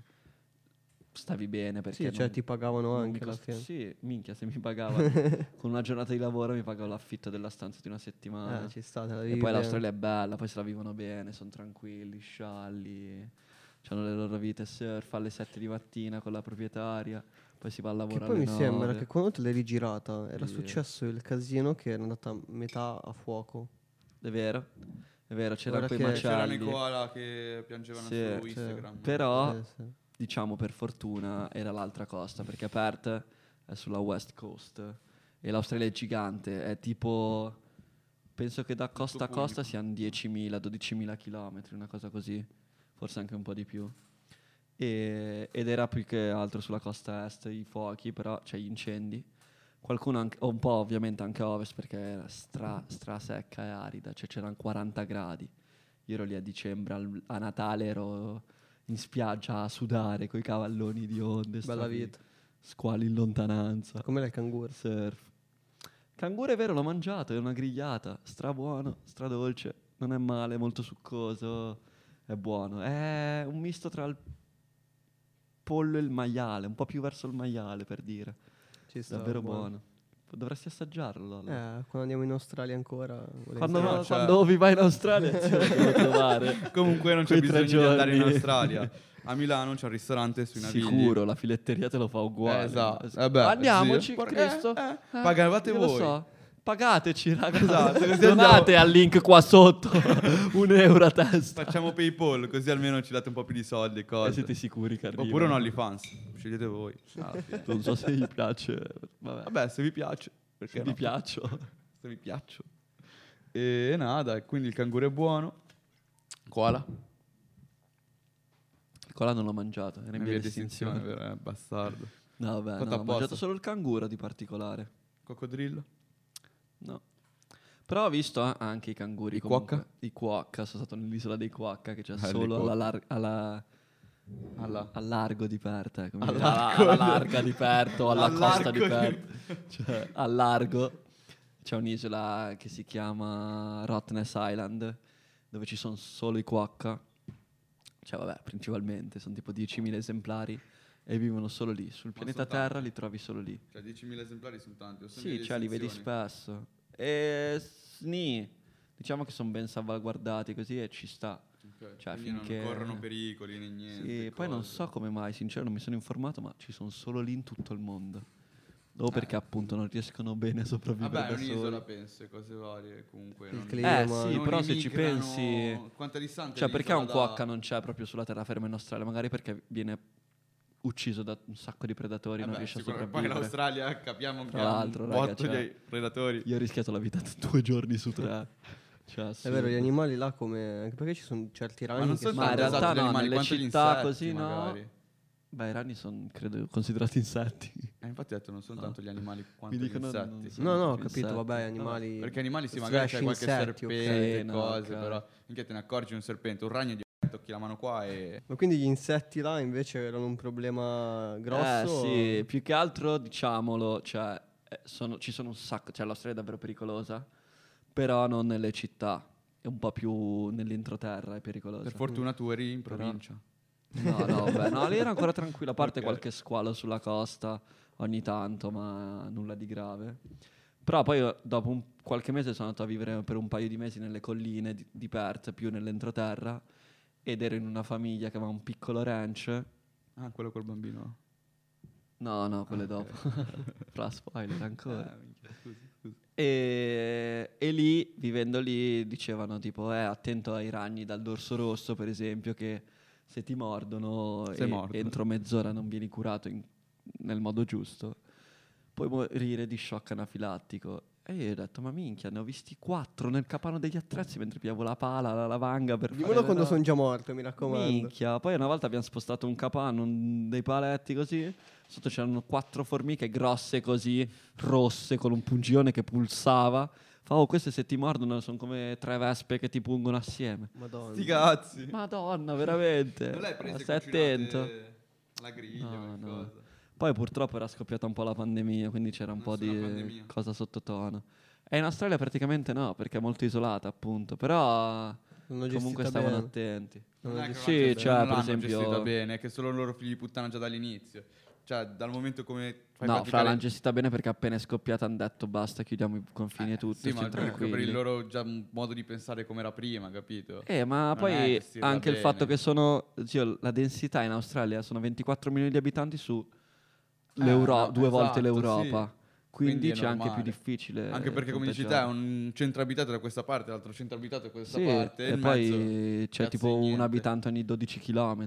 stavi bene. Perché Sì, cioè non- ti pagavano anche alla costa- fine. Sì, minchia, se mi pagava con una giornata di lavoro mi pagavo l'affitto della stanza di una settimana. Eh, ci sta, te la E poi l'Australia è bella, poi se la vivono bene, sono tranquilli, scialli, hanno le loro vite surf alle 7 di mattina con la proprietaria, poi si va a Che lavorare poi mi alle sembra 9. che quando te l'hai rigirata era Sì. successo il casino che era andata metà a fuoco. È vero, è vero, c'era Ora quei che- macelli. koala che piangevano Sì, su. Instagram. Però, Sì, sì. Diciamo per fortuna, era l'altra costa, perché Perth è sulla west coast e l'Australia è gigante, è tipo... Penso che da costa a costa siano 10.000, 12.000 chilometri, una cosa così, forse anche un po' di più. E- ed era più che altro sulla costa est i fuochi, però cioè gli incendi. Qualcuno anche, un po' ovviamente anche a ovest perché era stra, stra secca e arida, cioè c'erano 40 gradi. Io ero lì a dicembre, al- a Natale ero in spiaggia a sudare con i cavalloni di onde, Bella vita. squali in lontananza, Com'era il canguro? surf. Canguro è vero, l'ho mangiato, è una grigliata, stra buono, stra dolce, non è male, molto succoso, è buono. È un misto tra il pollo e il maiale, un po' più verso il maiale per dire. Ci sta, Davvero buono. Dovresti assaggiarlo. Lolo. Eh, quando andiamo in Australia ancora. Quando, no, cioè- quando vi vai in Australia ti devo trovare. Comunque non c'è Quei tre bisogno di andare in giorni. Australia. A Milano c'è un ristorante sui Navigli. Sicuro, la filetteria te lo fa uguale. Eh, esatto. Es- Eh beh, Andiamoci. Porca- Cristo. eh, eh, pagavate io lo voi. so. Pagateci, raga. Esatto, Donate al link qua sotto un euro a testa. Facciamo PayPal, così almeno ci date un po' più di soldi e E cose. siete sicuri arriva? Oppure un OnlyFans. Scegliete voi. fine. Non so se gli piace. Vabbè, Vabbè, se vi piace. Perché se no? vi piaccio. Se vi piaccio. E nada, quindi il canguro è buono. Koala. Il cola non l'ho mangiato, era in via via di estinzione. vero? Eh, bastardo. No, vabbè, Fatto no, ho mangiato solo il canguro di particolare. Coccodrillo. No. Però ho visto a- anche i canguri. I comunque. quokka? I quokka, sono stato nell'isola dei quokka che c'è Ah, solo alla, lar- alla- Alla. al largo di Perth. eh, come alla, largo. alla larga di Perth o alla Al costa di Perth. cioè, al largo c'è un'isola che si chiama Rottnest Island, dove ci sono solo i quokka. Cioè, vabbè, principalmente, sono tipo 10.000 esemplari e vivono solo lì. Sul pianeta? Terra li trovi solo lì. Cioè 10.000 esemplari sono tanti. Sì, cioè li vedi spesso. E sni, diciamo che sono ben salvaguardati così e ci sta. Ok, Cioè, quindi finché- non corrono pericoli né niente. Sì, poi non so come mai, sincero, non mi sono informato, ma ci sono solo lì in tutto il mondo. O perché Eh. appunto non riescono bene a sopravvivere Vabbè, da un'isola, soli. penso, e cose varie. Comunque. Il non- clima. Eh sì, non però se ci pensi... Quanto è distante Cioè, perché un da- non c'è proprio sulla terraferma in Australia? Magari perché viene ucciso da un sacco di predatori, non Vabbè, riesce a sicuramente poi sopravvivere. l'Australia capiamo che Tra ha l'altro, un botto cioè- di predatori. Io ho rischiato la vita due giorni su tre. Cioè, È vero, gli animali là come... Anche perché ci sono certi ragni Ma non che sono Ma in realtà gli no, animali, nelle città insetti, così no. magari. Beh, i ragni sono, credo, considerati insetti. Eh, infatti ho detto non sono No. tanto gli animali quanto Mi gli dicono insetti. so. No, no, ho Insetti. capito, vabbè, No, animali... Perché animali sì, magari c'è qualche insetti, serpente, no, cose, ok. però minchia te ne accorgi un serpente, un ragno di tocchi la mano qua e... Ma quindi gli insetti là invece erano un problema grosso? Eh sì, più che altro diciamolo, cioè, eh, sono- ci sono un sacco, cioè l'Australia è davvero pericolosa, però non nelle città, è un po' più nell'entroterra è pericolosa. Per fortuna tu eri in Però- provincia. No, no, beh, no, lì era ancora tranquilla, a parte Ok. qualche squalo sulla costa ogni tanto, ma nulla di grave. Però poi dopo un- qualche mese sono andato a vivere per un paio di mesi nelle colline di, di Perth, più nell'entroterra, ed ero in una famiglia che aveva un piccolo ranch. Ah, quello col bambino. No, no, quelle Ah, dopo. Fra spoiler ancora. Eh, minchia, scusi, scusi. E, e lì, vivendo lì, dicevano tipo, eh, attento ai ragni dal dorso rosso, per esempio, che se ti mordono e entro mezz'ora non vieni curato in- nel modo giusto, puoi morire di shock anafilattico. E io ho detto, ma minchia, ne ho visti quattro nel capano degli attrezzi mentre pigliavo la pala, la lavanga per Dimmelo quando sono già morto, mi raccomando. Minchia, poi una volta abbiamo spostato un capano, un- dei paletti così, sotto c'erano quattro formiche grosse così, rosse, con un pungione che pulsava. Fa, oh, queste se ti mordono sono come tre vespe che ti pungono assieme. Madonna. Sti cazzi. Madonna, veramente. Non l'hai Ma presa Stai attento. La griglia, No, no. qualcosa. Poi purtroppo era scoppiata un po' la pandemia, quindi c'era un po' Nessuna di pandemia. cosa sottotono. E in Australia praticamente no, perché è molto isolata appunto, però Non comunque stavano bene. attenti. Non Non Sì, non cioè, per non l'hanno esempio- gestita bene, è che sono loro figli di puttana già dall'inizio. Cioè, dal momento come fai no, fra praticare- l'hanno gestita bene perché appena è scoppiata hanno detto basta, chiudiamo i confini e Eh, tutto, Sì, ma proprio per tranquilli. il loro già modo di pensare come era prima, capito? Eh, ma Non poi anche il bene. fatto che sono, zio, la densità in Australia sono 24 milioni di abitanti su l'Euro- Eh, no, due volte esatto, l'Europa. Quindi, Quindi è c'è anche più difficile. Anche perché, come dici te, è un centro abitato da questa parte, l'altro centro abitato da questa Sì, parte. e poi mezzo, c'è tipo di un niente. abitante ogni 12 km.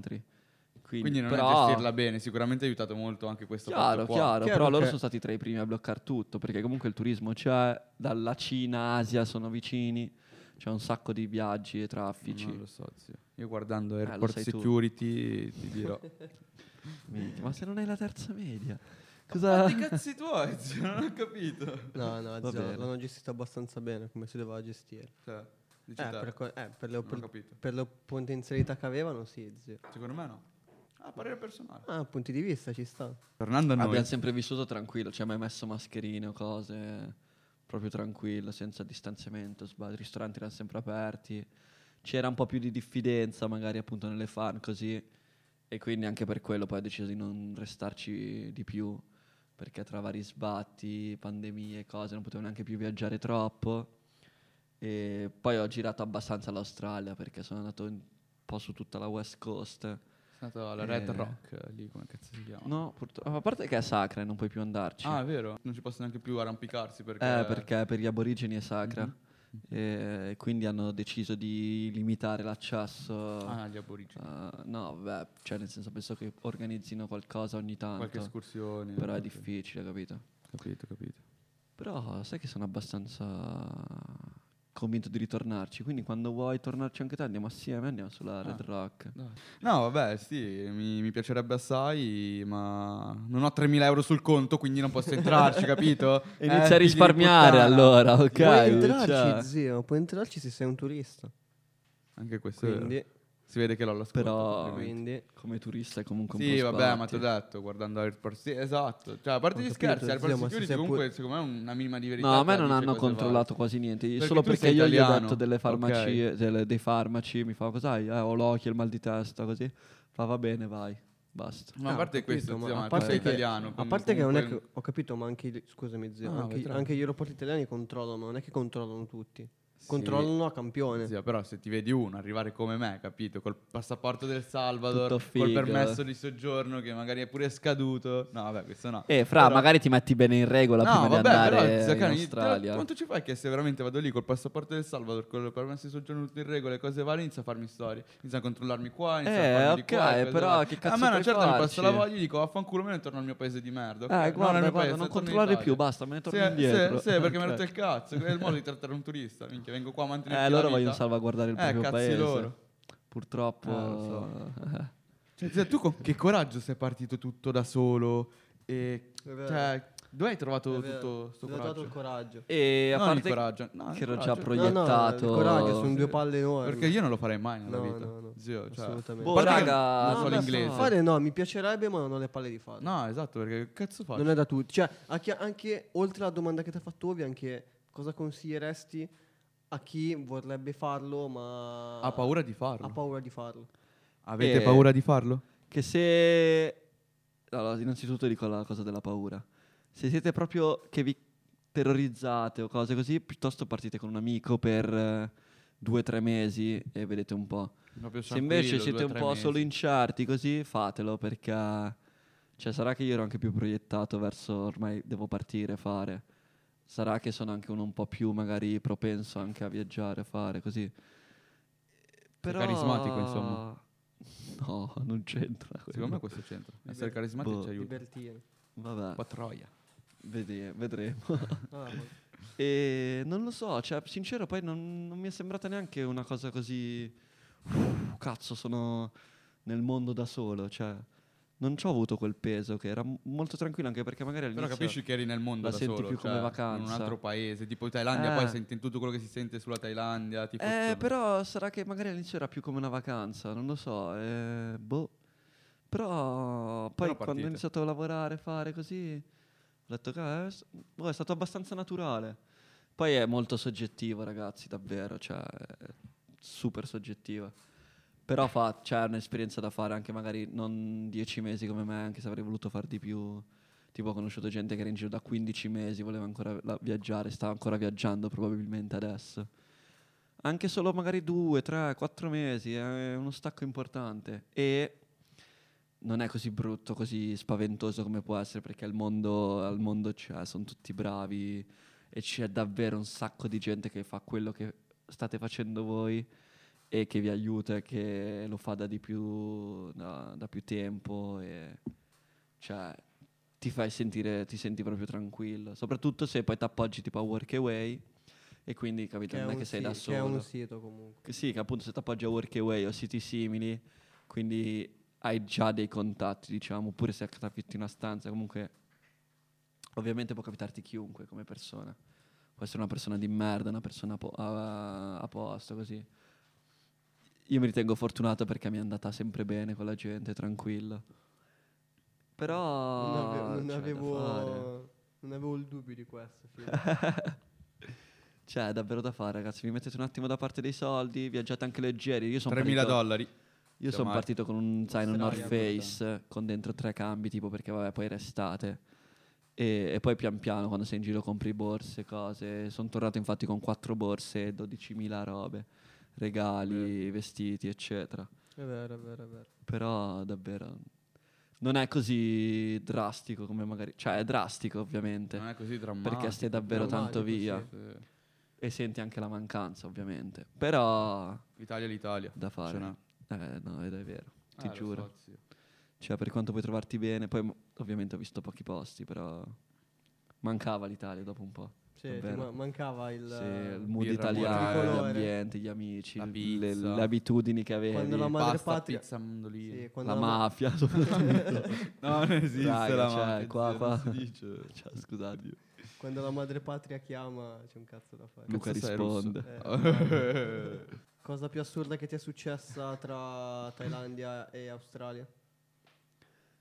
Quindi, Quindi non però, è gestirla bene, sicuramente ha aiutato molto anche questo Chiaro, fatto qua. chiaro, Chiaro però loro sono stati tra i primi a bloccare tutto, perché comunque il turismo c'è, dalla Cina, Asia sono vicini, c'è un sacco di viaggi e traffici. Non lo so, zio. Io guardando Eh, Airport tu. Security ti dirò. Minchia, ma se non hai la terza media, Cosa? cosa... i cazzi tuoi, zio? Non ho capito. No, no, zio, bene. l'hanno gestita abbastanza bene come si doveva gestire. Cioè, Eh, per, co- eh, per le, capito. per le potenzialità che avevano, sì, zio. Secondo me no. Ah, parere personale. Ah, punti di vista ci sta. Tornando a noi. Abbiamo sempre vissuto tranquillo, ci hai mai messo mascherine o cose, proprio tranquillo, senza distanziamento, sbaglio. i ristoranti erano sempre aperti, c'era un po' più di diffidenza magari appunto nelle fan così, e quindi anche per quello poi ho deciso di non restarci di più, perché tra vari sbatti, pandemie e cose non potevo neanche più viaggiare troppo. E poi ho girato abbastanza l'Australia perché sono andato un po' su tutta la West Coast. È stato alla Red. Rock, lì come cazzo si chiama? No, purtroppo, a parte che è sacra e non puoi più andarci. Ah, è vero? Non ci possono neanche più arrampicarsi perché... Eh, perché per gli aborigeni è sacra. Mhm. E quindi hanno deciso di limitare l'accesso. Ah, gli aborigeni. a- no, vabbè, cioè nel senso penso che organizzino qualcosa ogni tanto. Qualche escursione. però è ok. difficile, capito? Capito, capito. Però sai che sono abbastanza convinto di ritornarci. Quindi quando vuoi tornarci anche te andiamo assieme, andiamo sulla Red Ah. Rock. Dai. No, vabbè, sì, mi, mi piacerebbe assai, ma non ho 3.000 euro sul conto, quindi non posso entrarci, capito? E Eh, inizia a risparmiare allora, ok? puoi entrarci, cioè. zio, puoi entrarci se sei un turista. Anche questo è vero. Si vede che l'ho l'ascolto. Però. Quindi... come turista è comunque un Sì, po' vabbè, ma ti ho detto, guardando Airport, sì, esatto. Cioè, a parte gli capito, scherzi, Airport ma se Security comunque, pu- secondo me, una minima di verità. No, a me non hanno controllato quasi niente. Perché Solo perché io gli ho italiano. detto delle farmacie, Ok. delle- dei farmaci, mi fa cos'hai? Eh, ho l'occhio, il mal di testa, così. Fa va bene, vai. Basta. Ma a Ah, parte ho capito, questo, ma zio, a ma tu parte sei che- italiano. A parte che non è che ho capito, ma anche scusami zio, Ah, anche, anche gli aeroporti italiani controllano, ma non è che controllano tutti. Controllano a campione. Zio, però se ti vedi uno arrivare come me, capito? Col passaporto del Salvador, col permesso di soggiorno che magari è pure scaduto. No, vabbè, questo no. E fra, Però- magari ti metti bene in regola No, prima vabbè, di andare però, zio in Cani, Australia. quanto ci fai che se veramente vado lì col passaporto del Salvador, con il permesso di soggiorno tutto in regola e cose varie, inizia a farmi storie, inizia a controllarmi qua, inizia Eh, a farmi di ok, qua, però che cazzo A me una certa mi passa la voglia e dico vaffanculo, me ne torno al mio paese di merda. ok? Eh, No, guarda, mio guarda, paese, non controllare più, basta, me ne torno Sì, indietro. Sì, perché mi ha rotto il cazzo, è il modo di trattare un turista, minchia, vengo qua a mantenere Eh, loro vogliono salvaguardare il Eh, proprio paese. loro. Purtroppo. Eh, lo Cioè, zio, tu con che coraggio sei partito tutto da solo? E, cioè, dove hai trovato tutto sto Dove ha dato coraggio? il coraggio. E a Non il parte coraggio, no, che ero già coraggio. proiettato. No, no, il coraggio, sono due palle enormi. Perché io non lo farei mai nella No, vita. no, no. Zio, cioè, Assolutamente. Boh, raga, non no, so l'inglese. fa- Fare no, mi piacerebbe, ma non ho le palle di farlo. No, esatto, perché che cazzo faccio? Non è da tutti. Cioè, a chi- anche oltre alla domanda che ti ha fatto Ovi, anche cosa consiglieresti a chi vorrebbe farlo, ma Ha paura di farlo. ha paura di farlo? Avete Eh, paura di farlo? Che se... Allora, innanzitutto dico la cosa della paura. Se siete proprio che vi terrorizzate o cose così, piuttosto partite con un amico per eh, due o tre mesi e vedete un po'. Se invece siete un po' mesi. solo incerti così, fatelo perché... Cioè, sarà che io ero anche più proiettato verso ormai devo partire, fare. Sarà che sono anche uno un po' più magari propenso anche a viaggiare, fare così. Però... carismatico, insomma. No, non c'entra. Secondo me questo c'entra. Essere carismatici Boh. ci aiuta. Libertino. Vabbè, Un po' troia. vedi- vedremo. Ah, poi- e non lo so, cioè, sincero, poi non, non mi è sembrata neanche una cosa così. "Uff, cazzo, sono nel mondo da solo. Cioè, non ci ho avuto quel peso che era molto tranquillo, anche perché magari Però all'inizio. capisci che eri nel mondo la da senti solo, più come cioè, vacanza. In un altro paese, tipo Thailandia, Eh. poi senti tutto quello che si sente sulla Thailandia. Tipo Eh, però sarà che magari all'inizio era più come una vacanza, non lo so. eh, boh. Però poi quando partite. ho iniziato a lavorare, fare così, ho detto che è, s- boh, è stato abbastanza naturale. Poi è molto soggettivo, ragazzi, davvero, cioè super soggettivo. Però fa, c'è un'esperienza da fare anche magari non dieci mesi come me, anche se avrei voluto far di più. Tipo ho conosciuto gente che era in giro da 15 mesi, voleva ancora viaggiare, stava ancora viaggiando probabilmente adesso. Anche solo magari due, tre, quattro mesi è uno stacco importante e non è così brutto, così spaventoso come può essere perché al mondo, al mondo c'è, sono tutti bravi e c'è davvero un sacco di gente che fa quello che state facendo voi e che vi aiuta che lo fa da di più, da, da più tempo e cioè ti fai sentire, ti senti proprio tranquillo, soprattutto se poi ti appoggi tipo a Workaway e quindi capito, non è che sei si- da Che è solo. un sito comunque. Che sì, che appunto se ti appoggi a Workaway o siti simili, quindi hai già dei contatti, diciamo, oppure se ti affitti una stanza, comunque ovviamente può capitarti chiunque come persona. Può essere una persona di merda, una persona po- a- a posto, così. Io mi ritengo fortunato perché mi è andata sempre bene con la gente, tranquillo. Però... Non, ave- non avevo, non avevo il dubbio di questo. Cioè, davvero da fare, ragazzi. Vi mettete un attimo da parte dei soldi, viaggiate anche leggeri. Io sono 3.000 partito- dollari. Io sono partito con un zaino North Face con dentro tre cambi, tipo perché vabbè, poi restate. E, e poi pian piano quando sei in giro compri borse, cose. Sono tornato infatti con quattro borse, 12.000 robe, regali, vestiti, eccetera. È vero, è vero, è vero. Però davvero non è così drastico come magari... Cioè è drastico ovviamente, Non è così drammatico. perché stai davvero tanto via. sì. Sì. E senti anche la mancanza ovviamente. Però L'Italia è l'Italia. da fare. Eh, no, ed è vero, ti Eh, giuro. so. Cioè, per quanto puoi trovarti bene, poi ovviamente ho visto pochi posti, però mancava l'Italia dopo un po'. Sì, ma- mancava il... Sì, il mood birra italiano, ambienti, gli amici, La le, le abitudini che avevi, Quando la Pasta, madrepatria- pizza, mandolino. Sì, la ma- mafia soprattutto. No, non esiste Raga, la cioè, mafia, qua, qua. Cioè, scusate, Quando la madrepatria chiama c'è un cazzo da fare. Luca risponde. Eh, cosa più assurda che ti è successa tra Thailandia e Australia?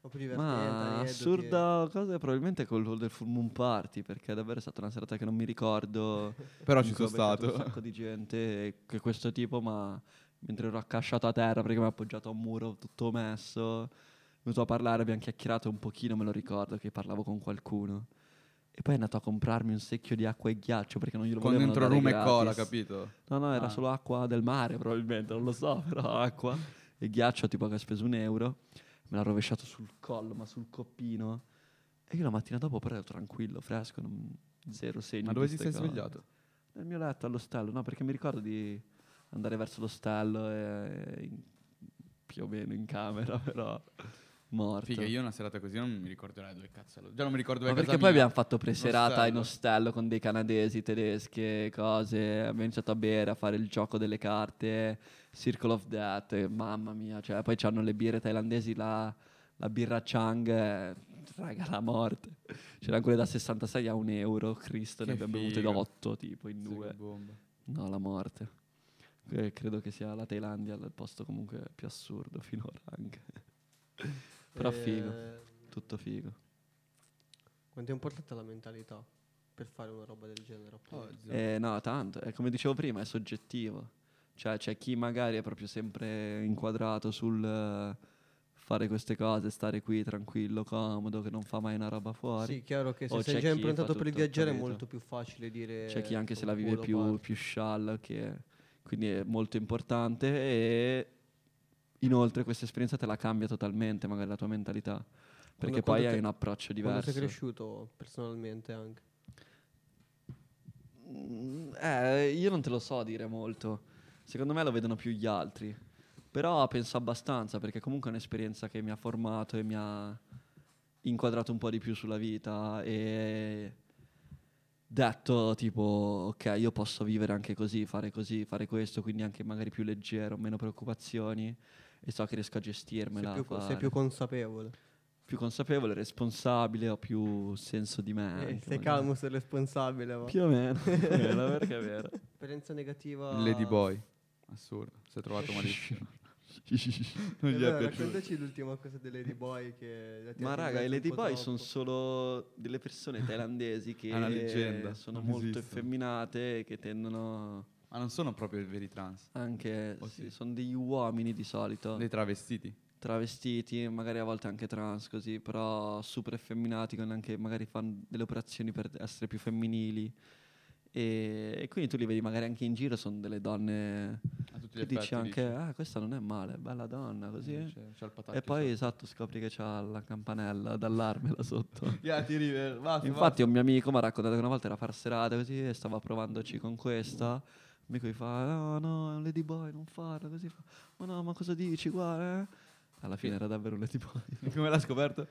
O più divertente, Ma assurda cosa probabilmente quello del Full Moon Party perché davvero è stata una serata che non mi ricordo Però ci sono stato. un sacco di gente che questo tipo ma mentre ero accasciato a terra perché mi ha appoggiato a un muro tutto messo è venuto a parlare abbiamo chiacchierato un pochino me lo ricordo che parlavo con qualcuno e poi è andato a comprarmi un secchio di acqua e ghiaccio perché non glielo Con volevano dentro dare rum e cola, capito? No, no, era Ah. solo acqua del mare probabilmente, non lo so, però acqua e ghiaccio tipo che ha speso un euro. Me l'ha rovesciato sul collo, ma sul coppino. E io la mattina dopo però ero tranquillo, fresco, non- zero segni. Ma dove ti sei cose. svegliato? Nel mio letto all'ostello, no, perché mi ricordo di andare verso l'ostello e più o meno in camera, però morto. Figa, io una serata così non mi ricorderei dove cazzo. Già non mi ricordo dove Ma perché poi mia. abbiamo fatto preserata in Ostello. con dei canadesi, tedesche, cose. Abbiamo iniziato a bere, a fare il gioco delle carte, Circle of Death. e mamma mia, cioè, poi c'hanno le birre thailandesi, la, la birra Chang, eh, raga, la morte. C'erano quelle da 66 a un euro, Cristo, ne abbiamo bevute da 8 tipo in due. No, la morte. Eh, credo che sia la Thailandia il posto comunque più assurdo finora anche. Però Eh, figo, tutto figo. Quanto è importante la mentalità per fare una roba del genere? Oh. Eh, no, tanto, eh, come dicevo prima, è soggettivo. Cioè, c'è chi magari è proprio sempre inquadrato sul eh, fare queste cose, stare qui tranquillo, comodo, che non fa mai una roba fuori. Sì, chiaro che se O sei c'è già chi improntato per il tutto, viaggiare è molto più facile dire... C'è chi anche se la "Col vive più, parto". più scialla, che quindi è molto importante e inoltre questa esperienza te la cambia totalmente, magari la tua mentalità. Perché quando poi hai te- un approccio Quando diverso. sei cresciuto personalmente anche. Mm, Eh, io non te lo so dire molto. Secondo me lo vedono più gli altri. Però penso abbastanza perché comunque è un'esperienza che mi ha formato e mi ha inquadrato un po' di più sulla vita e detto tipo ok io posso vivere anche così, fare così, fare questo, quindi anche magari più leggero, meno preoccupazioni e so che riesco a Sei gestirmela. più, a sei più consapevole. Più consapevole, responsabile, ho più senso di me. Eh, sei calmo, sei responsabile. Va. Più o meno, più o meno, perché è vero. Esperienza negativa... Lady Boy. Assurdo. Si è trovato malissimo. non Eh, gli è beh, piaciuto. raccontaci l'ultima cosa delle Lady Boy che... Ma raga, i Lady Boy sono solo delle persone thailandesi che È una leggenda, sono non molto effeminate e che tendono Ma non sono proprio i veri trans. anche... Oh, sì, sì. sono degli uomini di solito, Dei travestiti. travestiti, magari a volte anche trans così, però super effeminati, con anche magari fanno delle operazioni per essere più femminili. E, e quindi tu li vedi magari anche in giro, sono delle donne A tutti che dici anche, ah questa non è male, bella donna, così. C'è, c'è il patacchio E poi esatto, scopri che c'ha la campanella d'allarme là sotto. Yeah, ti rive- basta, Infatti un mio amico mi ha raccontato che una volta era a far serate così e stava provandoci con questa. Il amico gli fa, no, no, è un lady boy, non farlo così. Fa, ma no, ma cosa dici, guarda. eh?" Alla fine era davvero un lady boy. Come l'ha scoperto?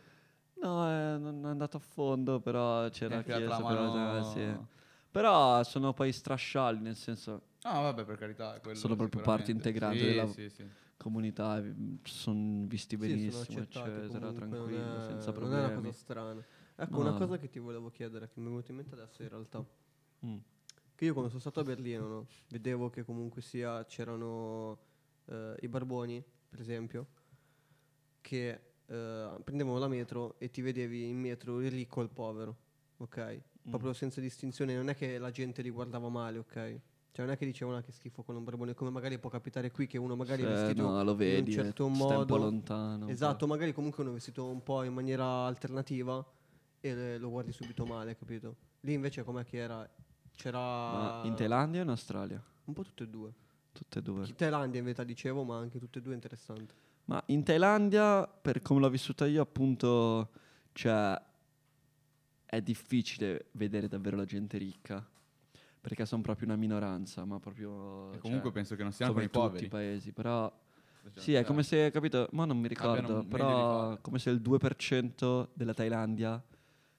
No, eh, non è andato a fondo, però c'era chi la mano. eh, sì. Però sono poi strasciali, nel senso, Ah, vabbè, per carità. Sono proprio parte integrante Sì, della- Sì, sì. comunità, sono visti Sì, sono benissimo, accettati eccetera, tranquillo, è- senza Non è una problemi. cosa strana. Ecco, No. una cosa che ti volevo chiedere, che mi è venuta in mente adesso in realtà. Mm. Che io quando sono stato a Berlino, no, vedevo che comunque sia, c'erano eh, i barboni, per esempio, che eh, prendevano la metro e ti vedevi in metro il ricco e il povero, ok? Mm. Proprio senza distinzione, non è che la gente li guardava male, ok? Cioè non è che dicevano "Ah, che schifo con un barbone, come magari può capitare qui che uno magari è Sì, vestito no, lo vedi, in un certo eh, stai un po' modo. lontano. un Esatto, magari comunque uno è vestito un po' in maniera alternativa e lo guardi subito male, capito? Lì invece com'è che era? C'era. Ma in Thailandia o in Australia? un po' tutte e due. Tutte e due. In Thailandia in verità dicevo, ma anche tutte e due interessanti. Ma in Thailandia, per come l'ho vissuta io, appunto, cioè, è difficile vedere davvero la gente ricca. Perché sono proprio una minoranza, ma proprio... E comunque cioè, penso che non siano come come i in tutti poveri. i paesi, però... Cioè, Sì, è come se, capito, ma non mi ricordo, però come se il 2% della Thailandia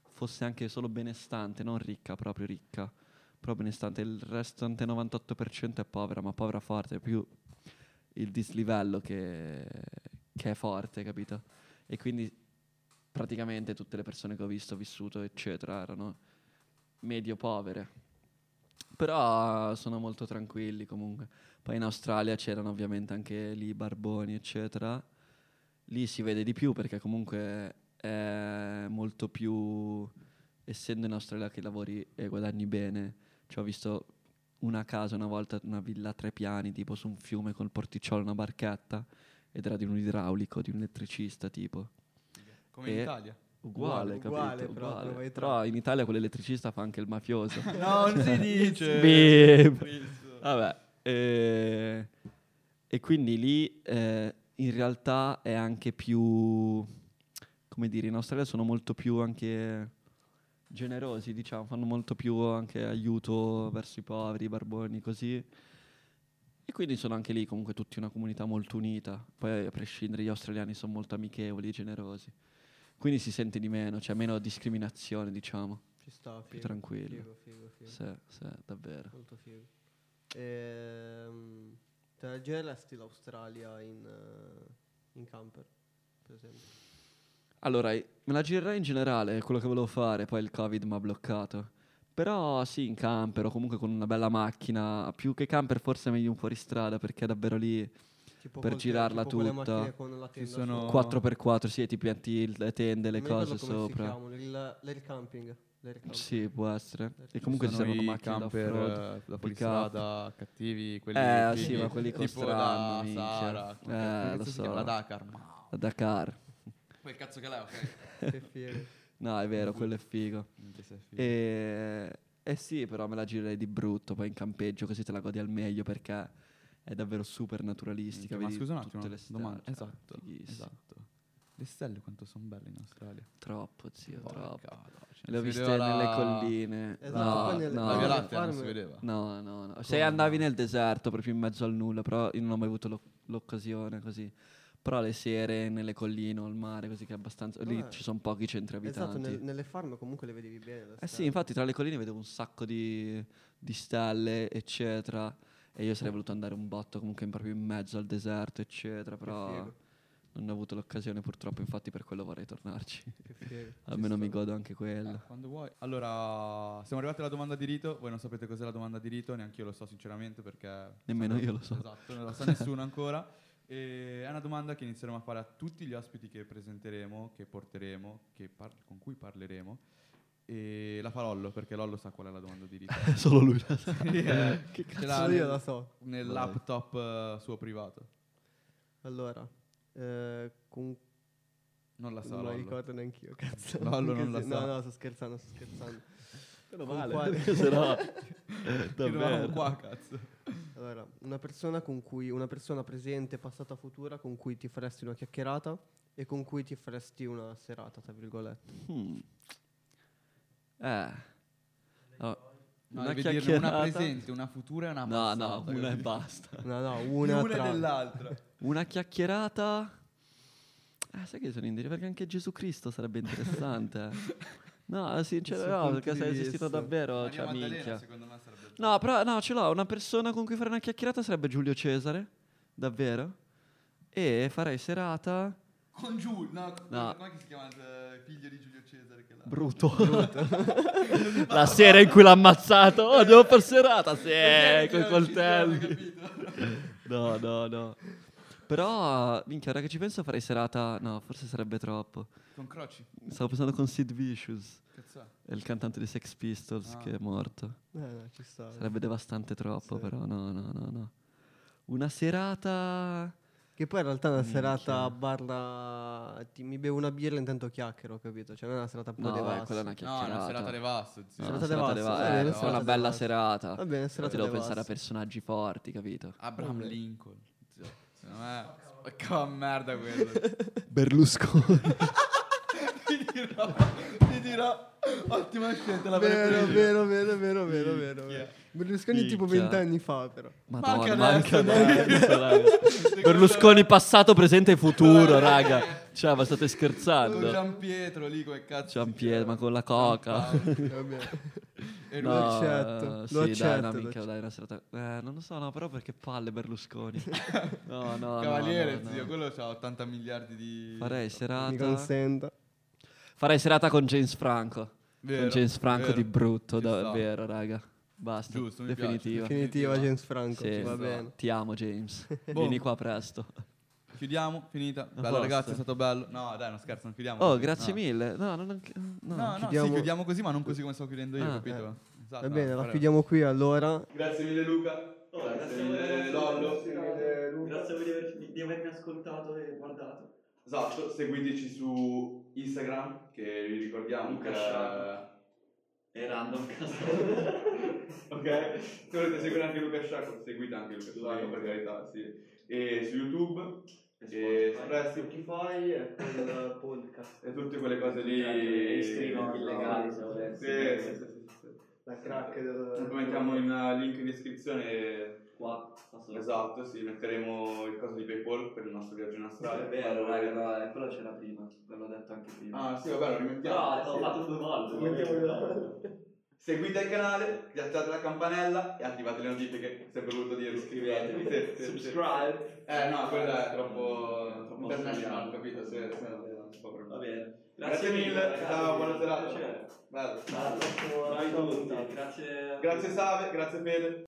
fosse anche solo benestante, non ricca, proprio ricca. Però benestante. Il restante 98% è povera, ma povera forte, è più il dislivello che, che è forte, capito? E quindi praticamente tutte le persone che ho visto, vissuto, eccetera, erano medio povere. Però sono molto tranquilli comunque. Poi in Australia c'erano ovviamente anche lì barboni, eccetera. Lì si vede di più perché comunque è molto più, essendo in Australia che lavori e guadagni bene, cioè ho visto una casa una volta, una villa a tre piani, tipo su un fiume col porticciolo, una barchetta, ed era di un idraulico, di un elettricista tipo. Come E- in Italia. Uguale, Uguale, capito? uguale, proprio, Però in Italia quell'elettricista fa anche il mafioso. No, non si dice. Vabbè, eh, e quindi lì eh, in realtà è anche più, come dire, in Australia sono molto più anche generosi, diciamo, fanno molto più anche aiuto verso i poveri, i barboni, così. E quindi sono anche lì comunque tutti una comunità molto unita. Poi a prescindere gli australiani sono molto amichevoli e generosi. Quindi si sente di meno, c'è meno discriminazione, diciamo. Ci sta, figo. tranquillo. Figo, figo, figo. Sì, sì, davvero. Molto figo. Ehm, te la gireresti l'Australia in, eh, in camper, per esempio? Allora, me la girerei in generale, è quello che volevo fare, poi il Covid mi ha bloccato. Però sì, in camper o comunque con una bella macchina, più che camper forse meglio un fuoristrada perché davvero lì Tipo Per girarla tutta. macchine con la Ci tenda sono- sopra. 4x4, sì, ti pianti le tende, le cose sopra. l'air camping. l'air camping. Sì, può essere. E comunque ci sono servono macchine da camper eh, da pick-up. fuoristrada cattivi, quelli Eh, sì, ma quelli da minchia. Sara, Eh, lo si so. chiama? La Dakar. Ma La Dakar. Quel cazzo che l'è, ok. Che figo. No, è vero, quello è figo. E eh sì, però me la girerei di brutto, poi in campeggio, così te la godi al meglio perché è davvero super naturalistica. Ma scusa un tutte attimo, le stelle. domanda. cioè, Esatto, esatto. Le stelle quanto sono belle in Australia. Troppo, zio, Porca troppo. vacca, cioè, Le ho viste vedeva nelle la- colline. Esatto, no, poi nelle- no, La Via nelle Lattea non si vedeva. No, no, no. Se andavi nel deserto, proprio in mezzo al nulla, però io non ho mai avuto l'oc- l'occasione così. Però le sere nelle colline o al mare, così che è abbastanza... Lì ci sono pochi centri Esatto, abitanti. nel- nelle farm comunque le vedevi bene. Eh sì, infatti tra le colline vedevo un sacco di, di stelle, eccetera. E io sarei voluto andare un botto comunque in- proprio in mezzo al deserto, eccetera. Però non ho avuto l'occasione purtroppo, infatti per quello vorrei tornarci. Almeno mi godo anche Eh, quello. quando vuoi. Allora, siamo arrivati alla domanda di rito. Voi non sapete cos'è la domanda di rito, neanche io lo so sinceramente perché... Nemmeno io lo so. Esatto, non lo sa nessuno ancora. E è una domanda che inizieremo a fare a tutti gli ospiti che presenteremo, che porteremo, che par- con cui parleremo. E la fa Lollo, perché Lollo sa qual è la domanda di rito. Solo lui la sa. Sì, eh, Che cazzo io la so. Nel Vai. laptop eh, suo privato. Allora, eh, con Non la sa non la Lollo. ricordo neanche io, cazzo. Lollo non la sa. No, no, sto scherzando, sto scherzando. Meno Con male, quale- perché sennò... Eravamo Davvero. qua, cazzo. Allora, una persona con cui una persona presente, passata, futura con cui ti faresti una chiacchierata e con cui ti faresti una serata, tra virgolette. Hmm. Eh. Oh, No, una chiacchierata. una presente, una futura e una No, passata. no, una e basta. No, no, Una, una, e tra dell'altra. Una chiacchierata. Eh, sai che sono in perché anche Gesù Cristo sarebbe interessante. no, sinceramente, no, perché se esistito davvero, Maria cioè, minchia. secondo me sarebbe No, però no, ce l'ho, una persona con cui fare una chiacchierata sarebbe Giulio Cesare, davvero. E farei serata Con Giulio, no, No. come si chiama il eh, figlio di Giulio Cesare che l'ha? Bruto. La sera in cui l'ha ammazzato. Oh, devo fare serata. Sì, con i coltelli. capito? No, no, no. Però, minchia, ora che ci penso farei serata... No, forse sarebbe troppo. Con Croci. Stavo pensando con Sid Vicious, Cazzo è? è il cantante dei Sex Pistols Ah. che è morto. Eh, no, ci sta. Sarebbe devastante troppo, Sì. però no, no, no, no. Una serata... Che poi in realtà è una Minchia. serata barra ti, mi bevo una birra e intanto chiacchiero, capito? Cioè non è una serata un po' No, vai, quella è una No, una serata. No, Serata una serata devassa, deva- eh, eh, una una, serata bella serata. Va bene, serata ti devo pensare a personaggi forti, capito? Abraham. Lincoln. Secondo me... Che merda quello. Berlusconi. ti dirò, ti dirò. Ottima scelta, la Vero, vero, vero, vero, vero, vero, vero. Berlusconi tipo vent'anni fa però. Madonna, Manca manca adesso, adesso, raga. Berlusconi passato, presente e futuro, raga. Cioè, ma state Con scherzando? Gian Pietro lì come cazzo. Gian Pietro, ma con la coca. E Lo lui- accetto, eh, lo sì, dai, accetto, no, lo minchia, dai, una serata. Eh, non lo so, no, però perché palle Berlusconi. no, no, Cavaliere, no, no, zio, no. quello ha 80 miliardi di... Farei Mi serata. consenta. Farei serata con James Franco. Vero, con James Franco vero. di brutto, davvero, raga. Basta. Giusto, mi definitiva. Definitiva James Franco, Sì. va Esatto. bene. Ti amo, James. Boh. Vieni qua presto. Chiudiamo, finita. Bello posto. ragazzi, è stato bello. No, dai, non scherzo, non chiudiamo. Oh, così. grazie No. mille. No, non anche- no. No, no, Chiudiamo- sì, chiudiamo così, ma non così come stavo chiudendo io, Ah, capito? Esatto, Va bene, no, la chiudiamo qui allora. Grazie mille Luca. Oh, grazie mille Lollo. Grazie di, aver- di avermi ascoltato e guardato. Esatto, seguiteci su Instagram, che vi ricordiamo Luca che. E random ok? Se volete seguire anche Luca Sciacco, seguite anche Luca Sciacco, per carità, sì. E su YouTube, e Spotify e quel podcast. e tutte quelle cose lì. Streaming illegali, se volete. Sì, sì, sì, sì, sì. La crack del... Lo mettiamo in uh, link in descrizione. Qua. Esatto, sì, metteremo il coso di PayPal per il nostro viaggio in È Australia. vero, raga, no, eh, quello c'era prima. Ve l'ho detto anche prima. Ah, sì, vabbè, lo rimettiamo. No, ho fatto due volte. Lo mettiamo in- Seguite il canale, piazzate la campanella e attivate le notifiche, sempre voluto dire. Iscrivetevi. Subscribe. Eh no, quello è troppo, Troppo international, studiato. capito? Sì, sì, no, non si può proprio. Va bene. Grazie mille, ragazzi, ciao, buona serata. Bello. Ciao a tutti, grazie. Grazie Save, grazie Fede.